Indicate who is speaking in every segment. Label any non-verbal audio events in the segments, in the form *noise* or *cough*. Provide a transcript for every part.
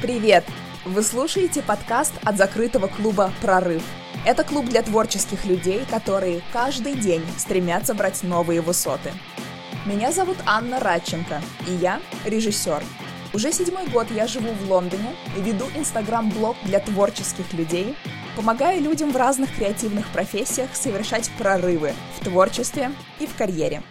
Speaker 1: Привет! Вы слушаете подкаст от закрытого клуба «Прорыв». Это клуб для творческих людей, которые каждый день стремятся брать новые высоты. Меня зовут Анна Радченко, и я режиссер. Уже седьмой год я живу в Лондоне и веду инстаграм-блог для творческих людей, помогая людям в разных креативных профессиях совершать прорывы в творчестве и в карьере.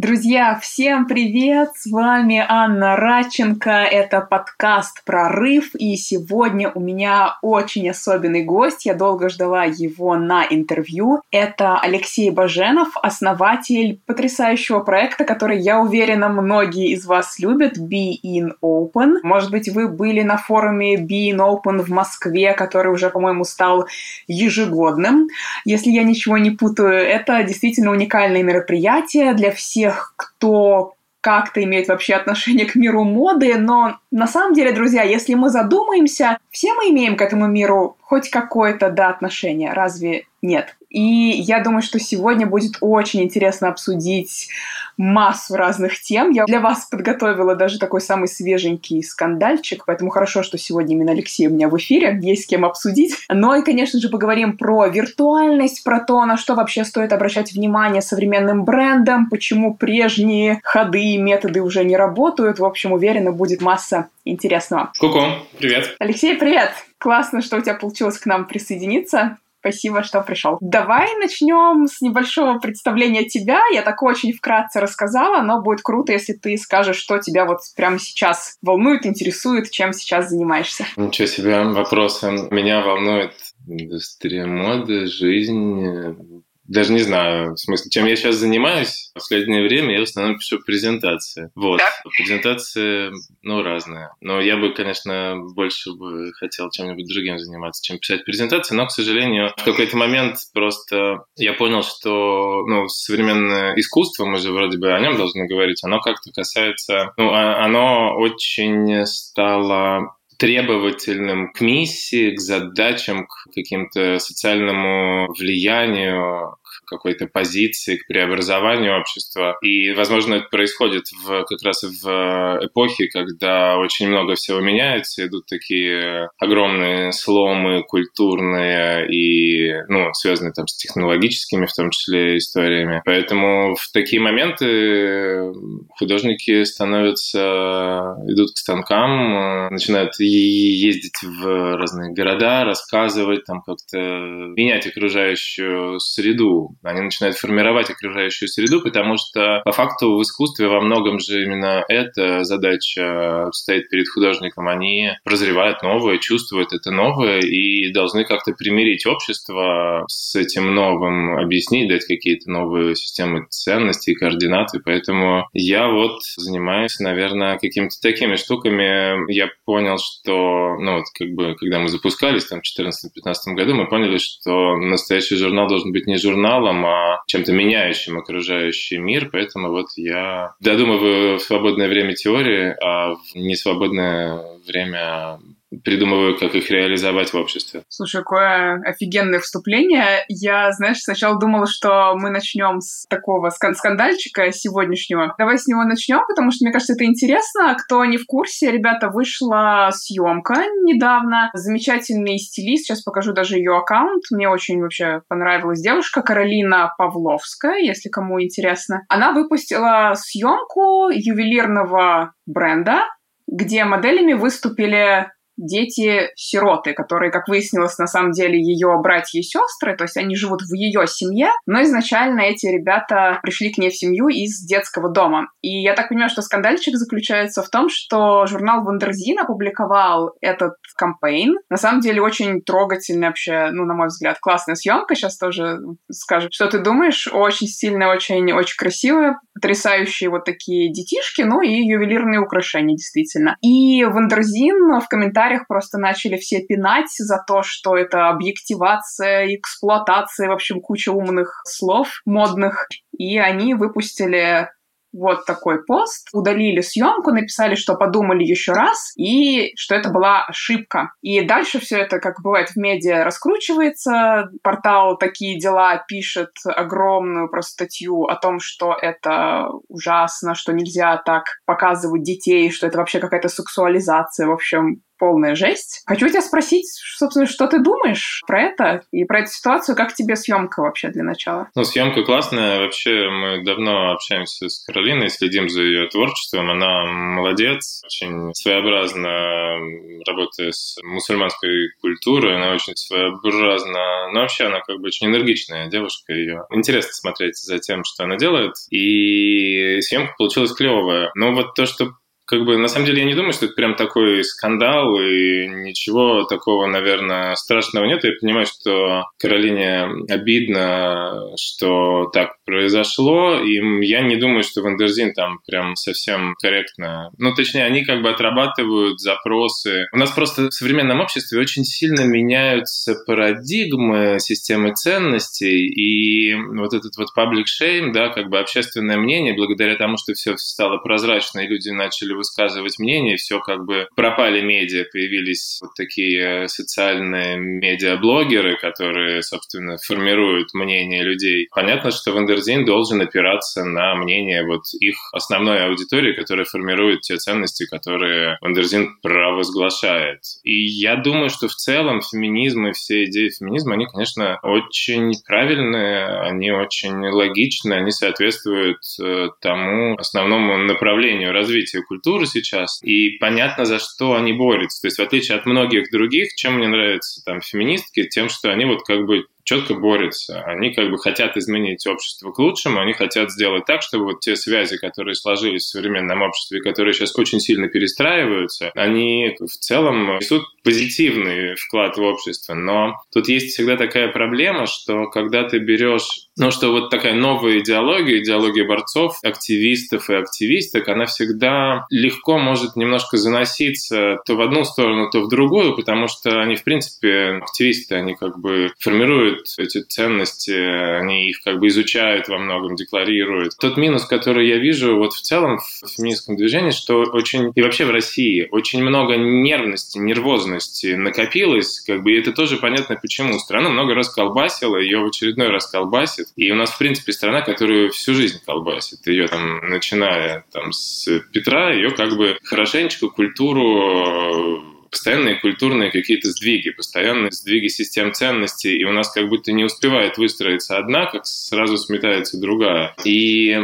Speaker 2: Друзья, всем привет! С вами Анна Радченко. Это подкаст «Прорыв». И сегодня у меня очень особенный гость. Я долго ждала его на интервью. Это Алексей Баженов, основатель потрясающего проекта, который, я уверена, многие из вас любят, Be In Open. Может быть, вы были на форуме Be In Open в Москве, который уже, по-моему, стал ежегодным. Если я ничего не путаю, это действительно уникальное мероприятие для всех тех, кто как-то имеет вообще отношение к миру моды, но на самом деле, друзья, если мы задумаемся, все мы имеем к этому миру хоть какое-то, да, отношение, разве нет? И я думаю, что сегодня будет очень интересно обсудить массу разных тем. Я для вас подготовила даже такой самый свеженький скандальчик, поэтому хорошо, что сегодня именно Алексей у меня в эфире, есть с кем обсудить. Но и, конечно же, поговорим про виртуальность, про то, на что вообще стоит обращать внимание современным брендам, почему прежние ходы и методы уже не работают. В общем, уверена, будет масса интересного.
Speaker 3: Ку-ку, привет.
Speaker 2: Алексей, привет. Классно, что у тебя получилось к нам присоединиться. Спасибо, что пришел. Давай начнем с небольшого представления тебя. Я так очень вкратце рассказала, но будет круто, если ты скажешь, что тебя вот прямо сейчас волнует, интересует, чем сейчас занимаешься.
Speaker 3: Ничего себе вопросы. Меня волнует индустрия моды, жизнь, даже не знаю, в смысле, чем я сейчас занимаюсь. В последнее время я в основном пишу презентации. Вот. Да. Презентации, ну, разные. Но я бы, конечно, больше бы хотел чем-нибудь другим заниматься, чем писать презентации. Но, к сожалению, в какой-то момент просто я понял, что, ну, современное искусство, мы же вроде бы о нем должны говорить, оно как-то касается, ну, а, оно очень стало требовательным к миссии, к задачам, к каким-то социальному влиянию, какой-то позиции, к преобразованию общества. И, возможно, это происходит в, как раз в эпохе, когда очень много всего меняется, идут такие огромные сломы культурные и, ну, связанные там с технологическими, в том числе, историями. Поэтому в такие моменты художники становятся, идут к станкам, начинают ездить в разные города, рассказывать, там как-то менять окружающую среду они начинают формировать окружающую среду, потому что по факту в искусстве во многом же именно эта задача стоит перед художником. Они прозревают новое, чувствуют это новое и должны как-то примирить общество с этим новым, объяснить, дать какие-то новые системы ценностей, координаты. Поэтому я вот занимаюсь, наверное, какими-то такими штуками. Я понял, что, ну вот как бы, когда мы запускались там в 2014-2015 году, мы поняли, что настоящий журнал должен быть не журналом, целом, а чем-то меняющим окружающий мир. Поэтому вот я додумываю в свободное время теории, а в несвободное время придумываю, как их реализовать в обществе.
Speaker 2: Слушай, какое офигенное вступление. Я, знаешь, сначала думала, что мы начнем с такого скандальчика сегодняшнего. Давай с него начнем, потому что, мне кажется, это интересно. Кто не в курсе, ребята, вышла съемка недавно. Замечательный стилист, сейчас покажу даже ее аккаунт. Мне очень вообще понравилась девушка, Каролина Павловская, если кому интересно. Она выпустила съемку ювелирного бренда, где моделями выступили дети-сироты, которые, как выяснилось, на самом деле ее братья и сестры, то есть они живут в ее семье, но изначально эти ребята пришли к ней в семью из детского дома. И я так понимаю, что скандальчик заключается в том, что журнал Wonderzine опубликовал этот campaign. На самом деле очень трогательная вообще, ну, на мой взгляд, классная съемка. Сейчас тоже скажу, что ты думаешь. Очень стильная, очень, очень красивая, потрясающие вот такие детишки, ну и ювелирные украшения, действительно. И Wonderzine в комментариях комментариях просто начали все пинать за то, что это объективация, эксплуатация, в общем, куча умных слов модных. И они выпустили вот такой пост, удалили съемку, написали, что подумали еще раз, и что это была ошибка. И дальше все это, как бывает в медиа, раскручивается. Портал «Такие дела» пишет огромную просто статью о том, что это ужасно, что нельзя так показывать детей, что это вообще какая-то сексуализация. В общем, полная жесть. Хочу тебя спросить, собственно, что ты думаешь про это и про эту ситуацию, как тебе съемка вообще для начала?
Speaker 3: Ну, съемка классная. Вообще, мы давно общаемся с Каролиной, следим за ее творчеством. Она молодец, очень своеобразно работая с мусульманской культурой. Она очень своеобразна. Но вообще, она как бы очень энергичная девушка. Ее интересно смотреть за тем, что она делает. И съемка получилась клевая. Но вот то, что как бы, на самом деле, я не думаю, что это прям такой скандал, и ничего такого, наверное, страшного нет. Я понимаю, что Каролине обидно, что так произошло, и я не думаю, что Wonderzine там прям совсем корректно... Ну, точнее, они как бы отрабатывают запросы. У нас просто в современном обществе очень сильно меняются парадигмы, системы ценностей, и вот этот вот public shame, да, как бы общественное мнение, благодаря тому, что все стало прозрачно, и люди начали высказывать мнение, все как бы пропали медиа, появились вот такие социальные медиаблогеры, которые, собственно, формируют мнение людей. Понятно, что Wonderzine должен опираться на мнение вот их основной аудитории, которая формирует те ценности, которые Wonderzine провозглашает. И я думаю, что в целом феминизм и все идеи феминизма, они, конечно, очень правильные, они очень логичны, они соответствуют э, тому основному направлению развития культуры, культуру сейчас, и понятно, за что они борются. То есть в отличие от многих других, чем мне нравятся там феминистки, тем, что они вот как бы четко борются. Они как бы хотят изменить общество к лучшему, они хотят сделать так, чтобы вот те связи, которые сложились в современном обществе, которые сейчас очень сильно перестраиваются, они в целом несут позитивный вклад в общество. Но тут есть всегда такая проблема, что когда ты берешь ну, что вот такая новая идеология, идеология борцов, активистов и активисток, она всегда легко может немножко заноситься то в одну сторону, то в другую, потому что они, в принципе, активисты, они как бы формируют эти ценности, они их как бы изучают во многом, декларируют. Тот минус, который я вижу вот в целом в феминистском движении, что очень, и вообще в России, очень много нервности, нервозности накопилось, как бы, и это тоже понятно почему. Страна много раз колбасила, ее в очередной раз колбасит, и у нас, в принципе, страна, которую всю жизнь колбасит, ее там, начиная там с Петра, ее как бы хорошенечко культуру постоянные культурные какие-то сдвиги, постоянные сдвиги систем ценностей, и у нас как будто не успевает выстроиться одна, как сразу сметается другая. И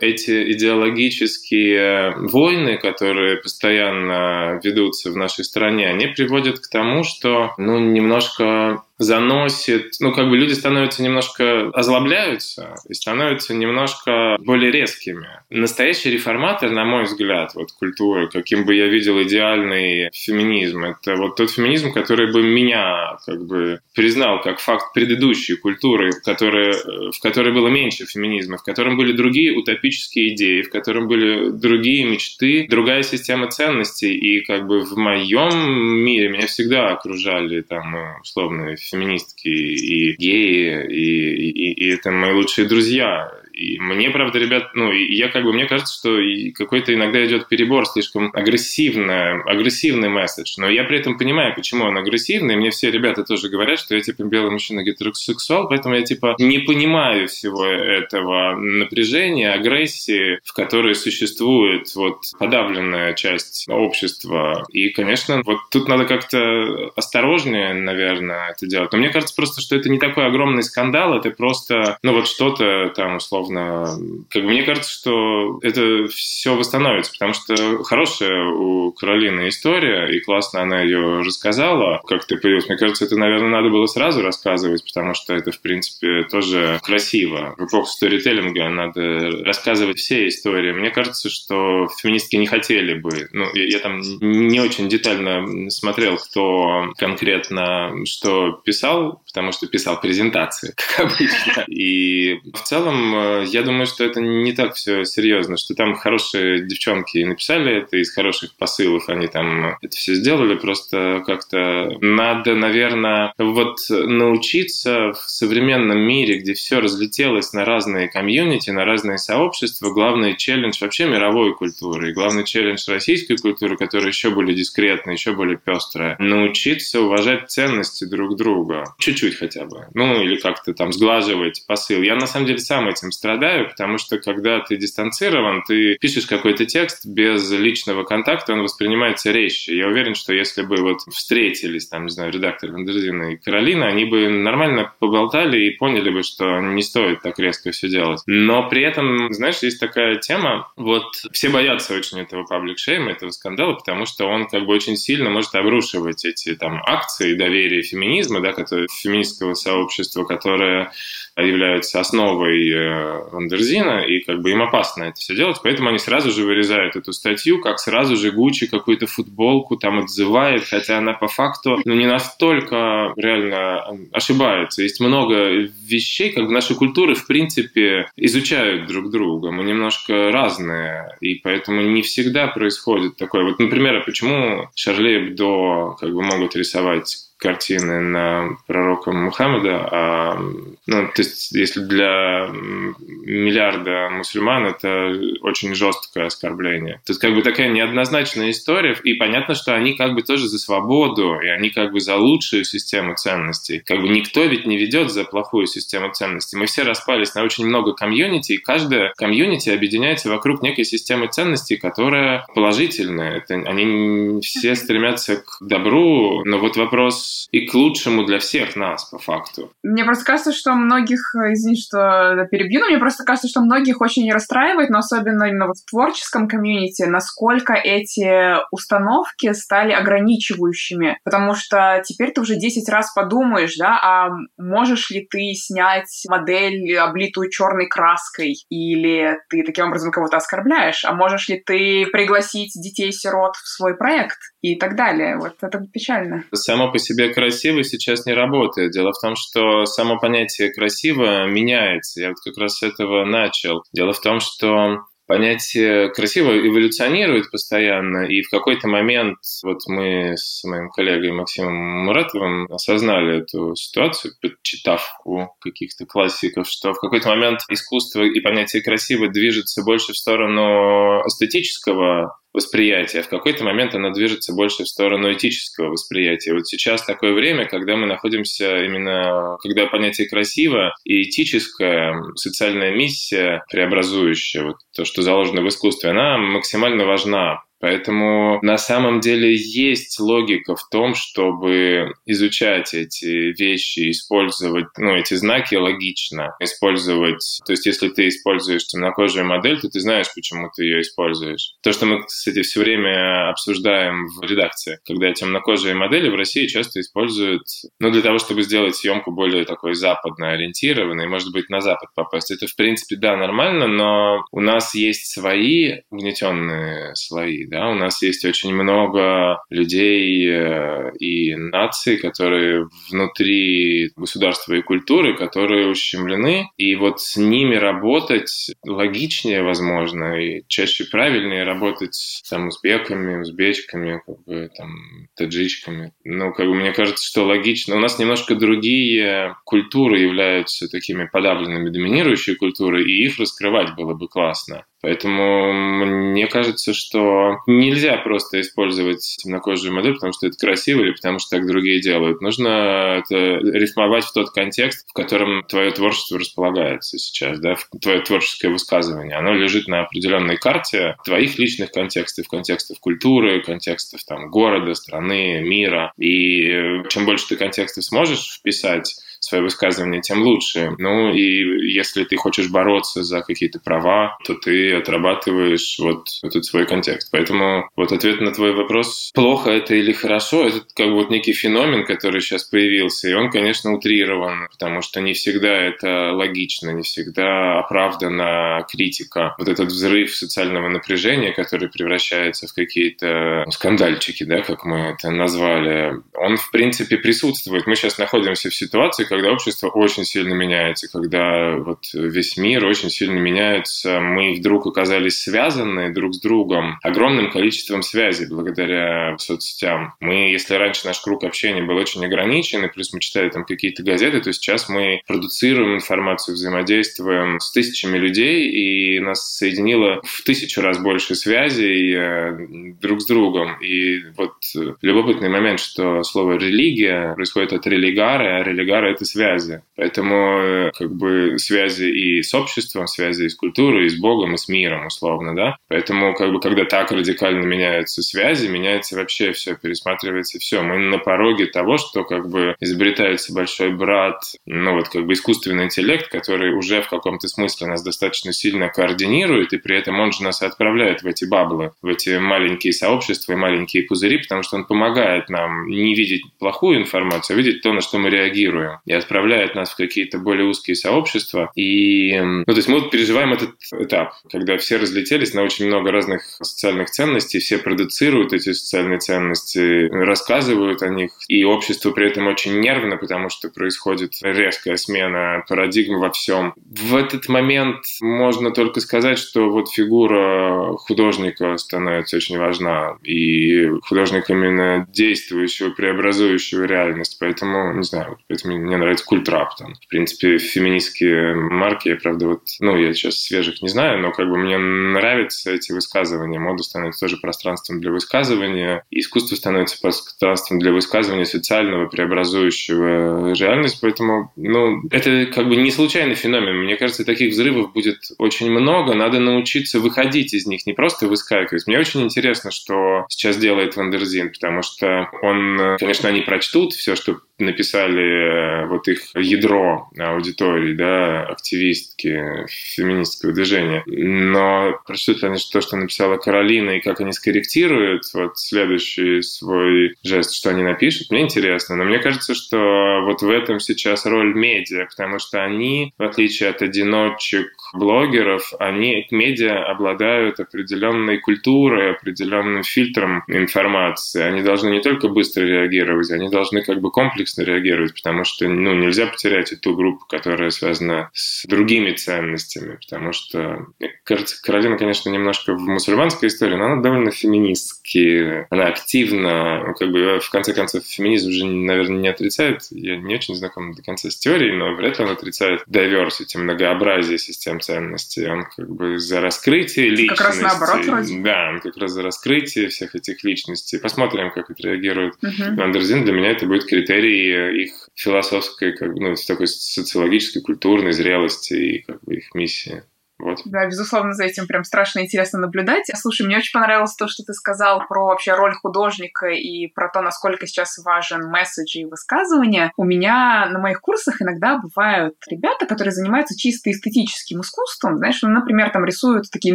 Speaker 3: эти идеологические войны, которые постоянно ведутся в нашей стране, они приводят к тому, что ну, немножко заносит, ну, как бы люди становятся немножко, озлобляются и становятся немножко более резкими. Настоящий реформатор, на мой взгляд, вот культуры, каким бы я видел идеальный феминизм, это вот тот феминизм, который бы меня как бы признал как факт предыдущей культуры, в которой, в которой было меньше феминизма, в котором были другие утопические идеи, в котором были другие мечты, другая система ценностей, и как бы в моем мире меня всегда окружали там условно феминистки и геи, и, и, и это мои лучшие друзья. И мне, правда, ребят, ну, я как бы, мне кажется, что какой-то иногда идет перебор, слишком агрессивный, агрессивный месседж. Но я при этом понимаю, почему он агрессивный. Мне все ребята тоже говорят, что я, типа, белый мужчина гетеросексуал, поэтому я, типа, не понимаю всего этого напряжения, агрессии, в которой существует вот подавленная часть общества. И, конечно, вот тут надо как-то осторожнее, наверное, это делать. Но мне кажется просто, что это не такой огромный скандал, это просто, ну, вот что-то там, условно, условно. Как бы мне кажется, что это все восстановится, потому что хорошая у Каролины история, и классно она ее рассказала, как ты появилась. Мне кажется, это, наверное, надо было сразу рассказывать, потому что это, в принципе, тоже красиво. В эпоху сторителлинга надо рассказывать все истории. Мне кажется, что феминистки не хотели бы, ну, я, я там не очень детально смотрел, кто конкретно что писал, потому что писал презентации, *laughs* как обычно. И в целом я думаю, что это не так все серьезно, что там хорошие девчонки написали это, из хороших посылов они там это все сделали, просто как-то надо, наверное, вот научиться в современном мире, где все разлетелось на разные комьюнити, на разные сообщества, главный челлендж вообще мировой культуры, и главный челлендж российской культуры, которая еще более дискретная, еще более пестрая, научиться уважать ценности друг друга. Чуть-чуть хотя бы. Ну, или как-то там сглаживать посыл. Я на самом деле сам этим страдаю, потому что когда ты дистанцирован, ты пишешь какой-то текст без личного контакта, он воспринимается резче. Я уверен, что если бы вот встретились, там, не знаю, редактор Вандерзина и Каролина, они бы нормально поболтали и поняли бы, что не стоит так резко все делать. Но при этом, знаешь, есть такая тема, вот все боятся очень этого паблик-шейма, этого скандала, потому что он как бы очень сильно может обрушивать эти там акции доверия феминизма, да, которые, феминистского сообщества, которое являются основой э, Вандерзина, и как бы им опасно это все делать, поэтому они сразу же вырезают эту статью, как сразу же Гуччи какую-то футболку там отзывает, хотя она по факту ну, не настолько реально ошибается. Есть много вещей, как наши культуры, в принципе, изучают друг друга. Мы немножко разные, и поэтому не всегда происходит такое. Вот, например, почему Шарли Эбдо как бы могут рисовать картины на пророка Мухаммеда, а, ну, то есть если для миллиарда мусульман это очень жесткое оскорбление. То есть как бы такая неоднозначная история, и понятно, что они как бы тоже за свободу, и они как бы за лучшую систему ценностей. Как бы никто ведь не ведет за плохую систему ценностей. Мы все распались на очень много комьюнити, и каждая комьюнити объединяется вокруг некой системы ценностей, которая положительная. Это, они все стремятся к добру, но вот вопрос и к лучшему для всех нас, по факту.
Speaker 2: Мне просто кажется, что многих, извини, что перебью, но мне просто кажется, что многих очень расстраивает, но особенно именно в творческом комьюнити, насколько эти установки стали ограничивающими. Потому что теперь ты уже 10 раз подумаешь, да, а можешь ли ты снять модель, облитую черной краской, или ты таким образом кого-то оскорбляешь, а можешь ли ты пригласить детей-сирот в свой проект и так далее. Вот это печально.
Speaker 3: Само по себе себе красиво сейчас не работает. Дело в том, что само понятие красиво меняется. Я вот как раз с этого начал. Дело в том, что понятие красиво эволюционирует постоянно, и в какой-то момент вот мы с моим коллегой Максимом Муратовым осознали эту ситуацию, почитав у каких-то классиков, что в какой-то момент искусство и понятие красиво движется больше в сторону эстетического восприятия, в какой-то момент оно движется больше в сторону этического восприятия. Вот сейчас такое время, когда мы находимся именно, когда понятие красиво и этическая социальная миссия преобразующая, вот то, что заложено в искусстве, она максимально важна. Поэтому на самом деле есть логика в том, чтобы изучать эти вещи, использовать, ну, эти знаки логично, использовать, то есть если ты используешь темнокожую модель, то ты знаешь, почему ты ее используешь. То, что мы, кстати, все время обсуждаем в редакции, когда темнокожие модели в России часто используют, ну, для того, чтобы сделать съемку более такой западно ориентированной, может быть, на Запад попасть. Это, в принципе, да, нормально, но у нас есть свои угнетенные слои, да, у нас есть очень много людей э, и наций, которые внутри государства и культуры, которые ущемлены, и вот с ними работать логичнее, возможно, и чаще правильнее работать с там, узбеками, узбечками, как бы, там, таджичками. Ну, как бы мне кажется, что логично. У нас немножко другие культуры являются такими подавленными, доминирующей культурой, и их раскрывать было бы классно. Поэтому мне кажется, что нельзя просто использовать темнокожую модель, потому что это красиво или потому что так другие делают. Нужно это рифмовать в тот контекст, в котором твое творчество располагается сейчас, да, твое творческое высказывание. Оно лежит на определенной карте твоих личных контекстов, контекстов культуры, контекстов там города, страны, мира. И чем больше ты контекстов сможешь вписать свое высказывание, тем лучше. Ну и если ты хочешь бороться за какие-то права, то ты отрабатываешь вот этот свой контекст. Поэтому вот ответ на твой вопрос, плохо это или хорошо, это как вот некий феномен, который сейчас появился, и он, конечно, утрирован, потому что не всегда это логично, не всегда оправдана критика. Вот этот взрыв социального напряжения, который превращается в какие-то скандальчики, да, как мы это назвали, он, в принципе, присутствует. Мы сейчас находимся в ситуации, когда общество очень сильно меняется, когда вот весь мир очень сильно меняется, мы вдруг оказались связаны друг с другом огромным количеством связей благодаря соцсетям. Мы, если раньше наш круг общения был очень ограничен, и плюс мы читали там какие-то газеты, то сейчас мы продуцируем информацию, взаимодействуем с тысячами людей, и нас соединило в тысячу раз больше связей э, друг с другом. И вот любопытный момент, что слово «религия» происходит от «религары», а «религары» — это связи. Поэтому э, как бы связи и с обществом, связи и с культурой, и с Богом, и с миром, условно, да. Поэтому как бы когда так радикально меняются связи, меняется вообще все, пересматривается все. Мы на пороге того, что как бы изобретается большой брат, ну вот как бы искусственный интеллект, который уже в каком-то смысле нас достаточно сильно координирует, и при этом он же нас отправляет в эти баблы, в эти маленькие сообщества и маленькие пузыри, потому что он помогает нам не видеть плохую информацию, а видеть то, на что мы реагируем, и отправляет нас в какие-то более узкие сообщества. И, ну, то есть мы вот переживаем этот этап, когда все разлетелись на очень много разных социальных ценностей, все продуцируют эти социальные ценности, рассказывают о них, и общество при этом очень нервно, потому что происходит резкая смена парадигмы во всем. В этот момент можно только сказать, что вот фигура художника становится очень важна, и художник именно действующего, преобразующего реальность, поэтому, не знаю, поэтому мне нравится Культраб, там. В принципе, феминистские марки, правда, вот, ну, я сейчас свежих не знаю, но как бы мне нравятся эти высказывания, мода становится тоже пространством для высказывания, искусство становится пространством для высказывания социального, преобразующего реальность, поэтому, ну, это как бы не случайный феномен. Мне кажется, таких взрывов будет очень много, надо научиться выходить из них, не просто выскакивать. Мне очень интересно, что сейчас делает Wonderzine, потому что он, конечно, они прочтут все, что написали вот их ядро аудитории, да, активистки феминистского движения. Но прочтут они то, что написала Каролина, и как они скорректируют вот следующий свой жест, что они напишут, мне интересно. Но мне кажется, что вот в этом сейчас роль медиа, потому что они, в отличие от одиночек блогеров, они, медиа, обладают определенной культурой, определенным фильтром информации. Они должны не только быстро реагировать, они должны как бы комплексно реагировать, потому что ну, нельзя потерять эту группу, которая связана с другими ценностями, потому что, кажется, Каролина, конечно, немножко в мусульманской истории, но она довольно феминистски, она активно, как бы, в конце концов, феминизм уже, наверное, не отрицает, я не очень знаком до конца с теорией, но вряд ли он отрицает diversity, многообразие систем ценностей. Он как бы за раскрытие личности.
Speaker 2: Как раз наоборот вроде.
Speaker 3: Да, он как раз за раскрытие всех этих личностей. Посмотрим, как отреагирует угу. Wonderzine. Для меня это будет критерий их философской, как бы, ну, такой социологической, культурной зрелости и как бы их миссии. Вот.
Speaker 2: Да, безусловно, за этим прям страшно интересно наблюдать. Слушай, мне очень понравилось то, что ты сказал про вообще роль художника и про то, насколько сейчас важен месседж и высказывания. У меня на моих курсах иногда бывают ребята, которые занимаются чисто эстетическим искусством, знаешь, ну, например, там рисуют такие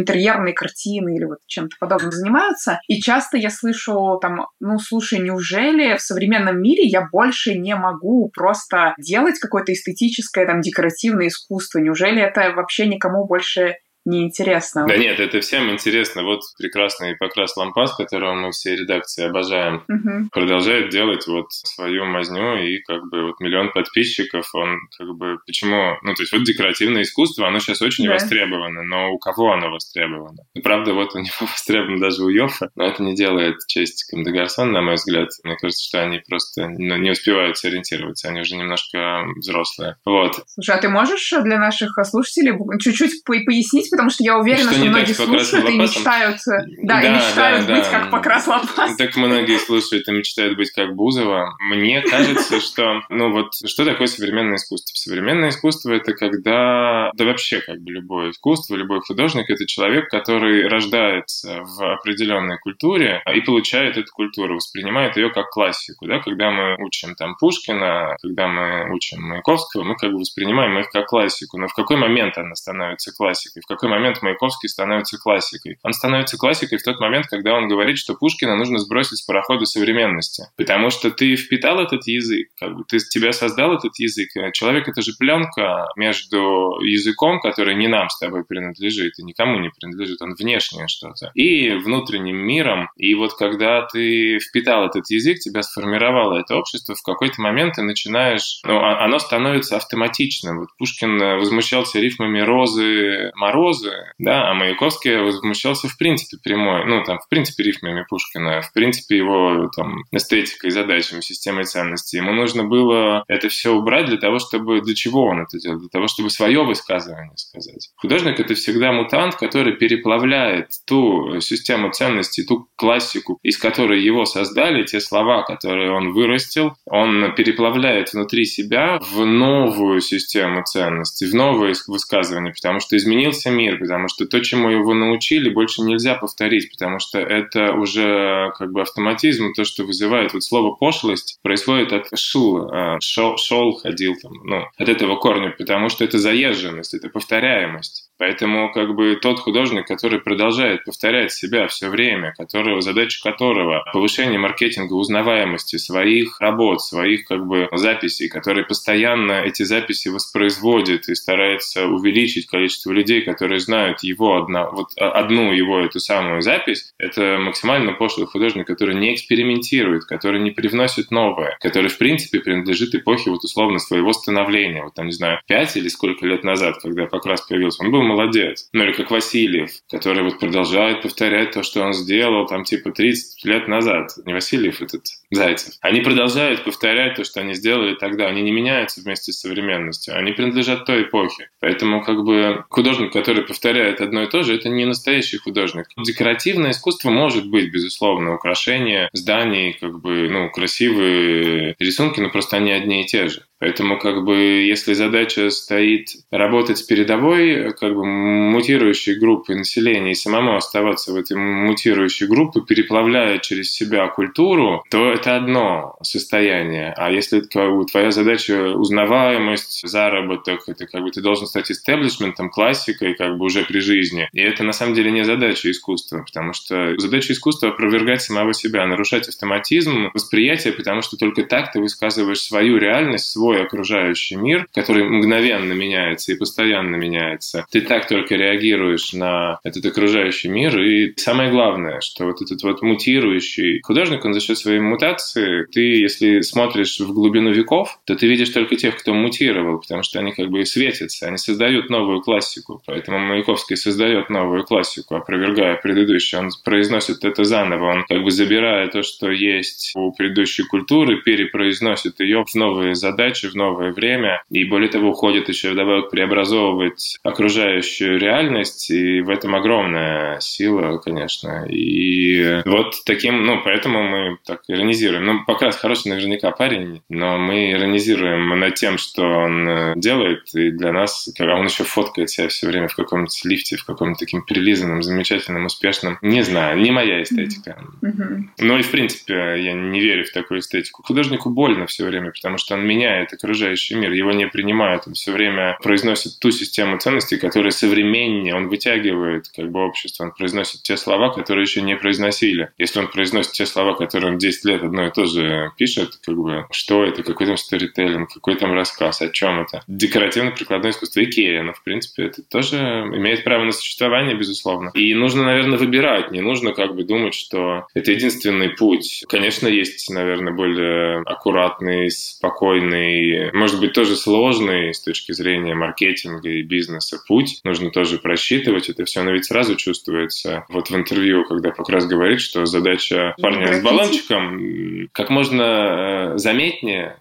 Speaker 2: интерьерные картины или вот чем-то подобным занимаются. И часто я слышу там, ну, слушай, неужели в современном мире я больше не могу просто делать какое-то эстетическое там декоративное искусство? Неужели это вообще никому больше больше неинтересно.
Speaker 3: Да нет, это всем интересно. Вот прекрасный Покрас Лампас, которого мы все редакции обожаем, угу. продолжает делать вот свою мазню, и как бы вот миллион подписчиков, он как бы... Почему? Ну, то есть вот декоративное искусство, оно сейчас очень да. востребовано, но у кого оно востребовано? И правда, вот у него *laughs* востребовано даже у Йофа, но это не делает честь Кам Гарсон, на мой взгляд. Мне кажется, что они просто ну, не успевают сориентироваться, они уже немножко взрослые. Вот.
Speaker 2: Слушай, а ты можешь для наших слушателей чуть-чуть пояснить, потому что я уверена, что, что многие слушают и мечтают, да, да, и мечтают да, быть да. как Покрас Лопас.
Speaker 3: Так многие слушают и мечтают быть как Бузова. Мне кажется, *laughs* что, ну вот, что такое современное искусство? Современное искусство — это когда, да вообще как бы любое искусство, любой художник — это человек, который рождается в определенной культуре и получает эту культуру, воспринимает ее как классику, да, когда мы учим там Пушкина, когда мы учим Маяковского, мы как бы воспринимаем их как классику, но в какой момент она становится классикой, в какой какой момент Маяковский становится классикой? Он становится классикой в тот момент, когда он говорит, что Пушкина нужно сбросить с парохода современности. Потому что ты впитал этот язык, как бы ты тебя создал этот язык. Человек — это же пленка между языком, который не нам с тобой принадлежит и никому не принадлежит, он внешнее что-то, и внутренним миром. И вот когда ты впитал этот язык, тебя сформировало это общество, в какой-то момент ты начинаешь, ну, а, оно становится автоматичным. Вот Пушкин возмущался рифмами розы, морозы, да, а Маяковский возмущался в принципе прямой, ну, там, в принципе, рифмами Пушкина, в принципе, его там эстетикой, задачами, системой ценностей. Ему нужно было это все убрать для того, чтобы... Для чего он это делал? Для того, чтобы свое высказывание сказать. Художник — это всегда мутант, который переплавляет ту систему ценностей, ту классику, из которой его создали, те слова, которые он вырастил, он переплавляет внутри себя в новую систему ценностей, в новые высказывания, потому что изменился мир, потому что то, чему его научили, больше нельзя повторить, потому что это уже как бы автоматизм, то, что вызывает вот слово пошлость, происходит от шул, шел, шел ходил там, ну, от этого корня, потому что это заезженность, это повторяемость. Поэтому как бы тот художник, который продолжает повторять себя все время, которого, задача которого повышение маркетинга узнаваемости своих работ, своих как бы записей, который постоянно эти записи воспроизводит и старается увеличить количество людей, которые знают его одна, вот а, одну его эту самую запись, это максимально пошлый художник, который не экспериментирует, который не привносит новое, который в принципе принадлежит эпохе вот условно своего становления. Вот там, не знаю, пять или сколько лет назад, когда Покрас появился, он был молодец. Ну или как Васильев, который вот продолжает повторять то, что он сделал там типа 30 лет назад. Не Васильев этот, Зайцев. Они продолжают повторять то, что они сделали тогда. Они не меняются вместе с современностью. Они принадлежат той эпохе. Поэтому как бы художник, который повторяет одно и то же, это не настоящий художник. Декоративное искусство может быть, безусловно, украшение зданий, как бы, ну, красивые рисунки, но просто они одни и те же. Поэтому, как бы, если задача стоит работать с передовой, как бы, мутирующей группой населения и самому оставаться в этой мутирующей группе, переплавляя через себя культуру, то это одно состояние. А если как твоя задача узнаваемость, заработок, это как бы ты должен стать истеблишментом, классикой, как бы уже при жизни. И это на самом деле не задача искусства, потому что задача искусства опровергать самого себя, нарушать автоматизм восприятия, потому что только так ты высказываешь свою реальность, свой свой окружающий мир, который мгновенно меняется и постоянно меняется. Ты так только реагируешь на этот окружающий мир. И самое главное, что вот этот вот мутирующий художник, он за счет своей мутации, ты, если смотришь в глубину веков, то ты видишь только тех, кто мутировал, потому что они как бы светятся, они создают новую классику. Поэтому Маяковский создает новую классику, опровергая предыдущую. Он произносит это заново, он как бы забирая то, что есть у предыдущей культуры, перепроизносит ее в новые задачи, задачи в новое время, и более того, уходит еще вдобавок преобразовывать окружающую реальность, и в этом огромная сила, конечно. И вот таким, ну, поэтому мы так иронизируем. Ну, пока хороший наверняка парень, но мы иронизируем над тем, что он э, делает, и для нас, когда он еще фоткает себя все время в каком-нибудь лифте, в каком-то таким прилизанном, замечательном, успешном, не знаю, не моя эстетика. Mm-hmm. Ну и, в принципе, я не верю в такую эстетику. Художнику больно все время, потому что он меняет меняет окружающий мир, его не принимают, он все время произносит ту систему ценностей, которая современнее, он вытягивает как бы общество, он произносит те слова, которые еще не произносили. Если он произносит те слова, которые он 10 лет одно и то же пишет, как бы, что это, какой там сторителлинг, какой там рассказ, о чем это. Декоративно-прикладное искусство. Икея, но, в принципе, это тоже имеет право на существование, безусловно. И нужно, наверное, выбирать, не нужно как бы думать, что это единственный путь. Конечно, есть, наверное, более аккуратный, спокойный может быть, тоже сложный с точки зрения маркетинга и бизнеса путь. Нужно тоже просчитывать это все, но ведь сразу чувствуется. Вот в интервью, когда как раз говорит, что задача парня с баллончиком как можно э, заметнее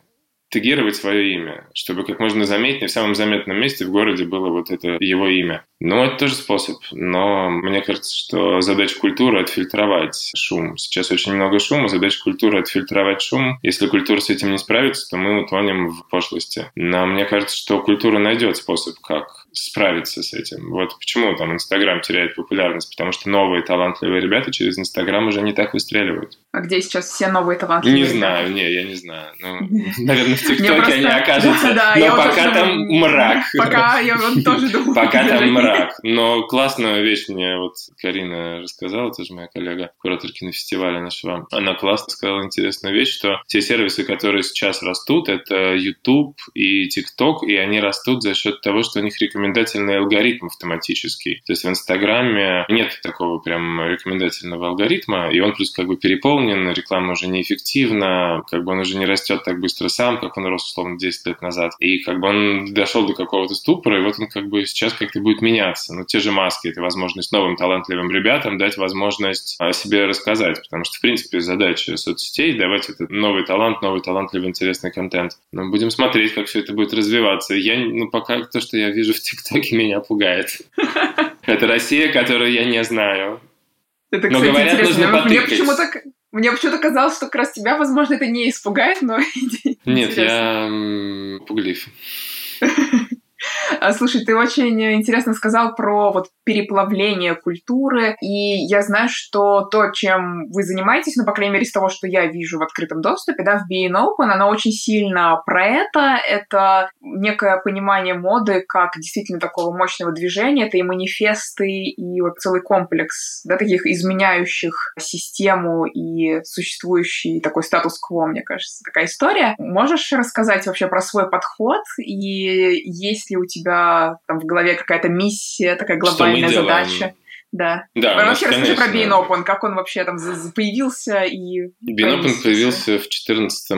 Speaker 3: тегировать свое имя, чтобы как можно заметнее в самом заметном месте в городе было вот это его имя. Ну, это тоже способ, но мне кажется, что задача культуры — отфильтровать шум. Сейчас очень много шума, задача культуры — отфильтровать шум. Если культура с этим не справится, то мы утонем в пошлости. Но мне кажется, что культура найдет способ, как справиться с этим. Вот почему там Инстаграм теряет популярность, потому что новые талантливые ребята через Инстаграм уже не так выстреливают.
Speaker 2: А где сейчас все новые талантливые?
Speaker 3: Не знаю, не, я не знаю. Ну, *laughs* наверное, в ТикТоке они *laughs* окажутся. Но пока там мрак. *laughs*
Speaker 2: Пока я тоже думаю.
Speaker 3: Пока там мрак. Но классную вещь мне вот Карина рассказала, тоже моя коллега, куратор кинофестиваля нашего. Она классно сказала интересную вещь, что те сервисы, которые сейчас растут, это YouTube и TikTok, и они растут за счет того, что у них рекомендательный алгоритм автоматический. То есть в Инстаграме нет такого прям рекомендательного алгоритма, и он плюс как бы переполнен, реклама уже неэффективна, как бы он уже не растет так быстро сам, как он рос, условно, 10 лет назад. И как бы он дошел до какого-то ступора, и вот он как бы сейчас как-то будет меняться. Но те же маски — это возможность новым талантливым ребятам дать возможность о себе рассказать, потому что, в принципе, задача соцсетей — давать этот новый талант, новый талантливый, интересный контент. Но будем смотреть, как все это будет развиваться. Я, ну, пока то, что я вижу в ТикТоке, меня пугает. *laughs* Это Россия, которую я не знаю.
Speaker 2: Это, кстати, Но говорят, интересно. нужно мне почему-то мне почему-то казалось, что как раз тебя, возможно, это не испугает, но *laughs*
Speaker 3: Нет, я пуглив. *laughs*
Speaker 2: А, слушай, ты очень интересно сказал про вот переплавление культуры, и я знаю, что то, чем вы занимаетесь, ну, по крайней мере, из того, что я вижу в открытом доступе, да, в Being Open, оно очень сильно про это, это некое понимание моды как действительно такого мощного движения, это и манифесты, и вот целый комплекс, да, таких изменяющих систему и существующий такой статус-кво, мне кажется, такая история. Можешь рассказать вообще про свой подход, и есть ли у тебя там в голове какая-то миссия, такая глобальная задача? Да.
Speaker 3: да
Speaker 2: вообще расскажи про Bean Open, как он вообще там появился и...
Speaker 3: Bean Open появился в 2014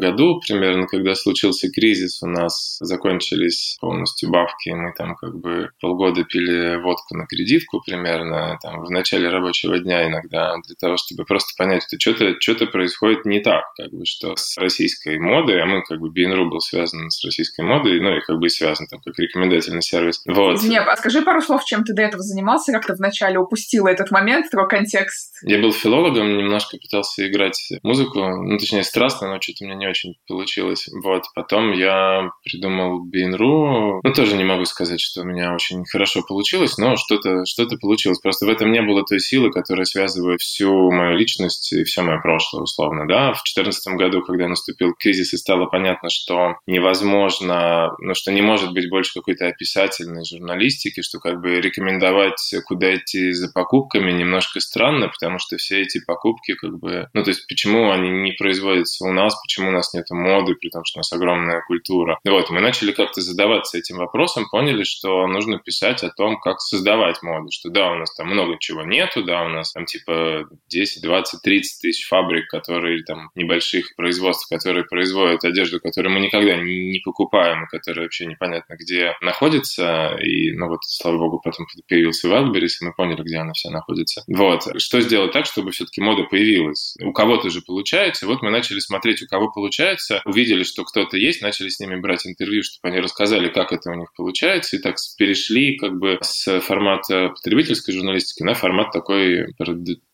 Speaker 3: году примерно, когда случился кризис, у нас закончились полностью бабки, мы там как бы полгода пили водку на кредитку примерно, там в начале рабочего дня иногда, для того, чтобы просто понять, что что-то что происходит не так, как бы, что с российской модой, а мы как бы Bean.ru был связан с российской модой, ну и как бы связан там как рекомендательный сервис. Вот.
Speaker 2: Извини, а скажи пару слов, чем ты до этого занимался, как-то вначале упустила этот момент, такой контекст.
Speaker 3: Я был филологом, немножко пытался играть музыку, ну, точнее, страстно, но что-то у меня не очень получилось. Вот, потом я придумал Bean.ru. Ну, тоже не могу сказать, что у меня очень хорошо получилось, но что-то что получилось. Просто в этом не было той силы, которая связывает всю мою личность и все мое прошлое, условно, да. В 2014 году, когда наступил кризис и стало понятно, что невозможно, ну, что не может быть больше какой-то описательной журналистики, что как бы рекомендовать, куда идти за покупками, немножко странно, потому что все эти покупки как бы... Ну, то есть почему они не производятся у нас, почему у нас нет моды, при том, что у нас огромная культура. Вот, мы начали как-то задаваться этим вопросом, поняли, что нужно писать о том, как создавать моду, что да, у нас там много чего нету, да, у нас там типа 10, 20, 30 тысяч фабрик, которые там небольших производств, которые производят одежду, которую мы никогда не покупаем, и которая вообще непонятно где находится, и, ну вот, слава богу, потом появился Wildberries, и мы поняли, где она вся находится. Вот. Что сделать так, чтобы все-таки мода появилась? У кого-то же получается. Вот мы начали смотреть, у кого получается, увидели, что кто-то есть, начали с ними брать интервью, чтобы они рассказали, как это у них получается, и так перешли как бы с формата потребительской журналистики на формат такой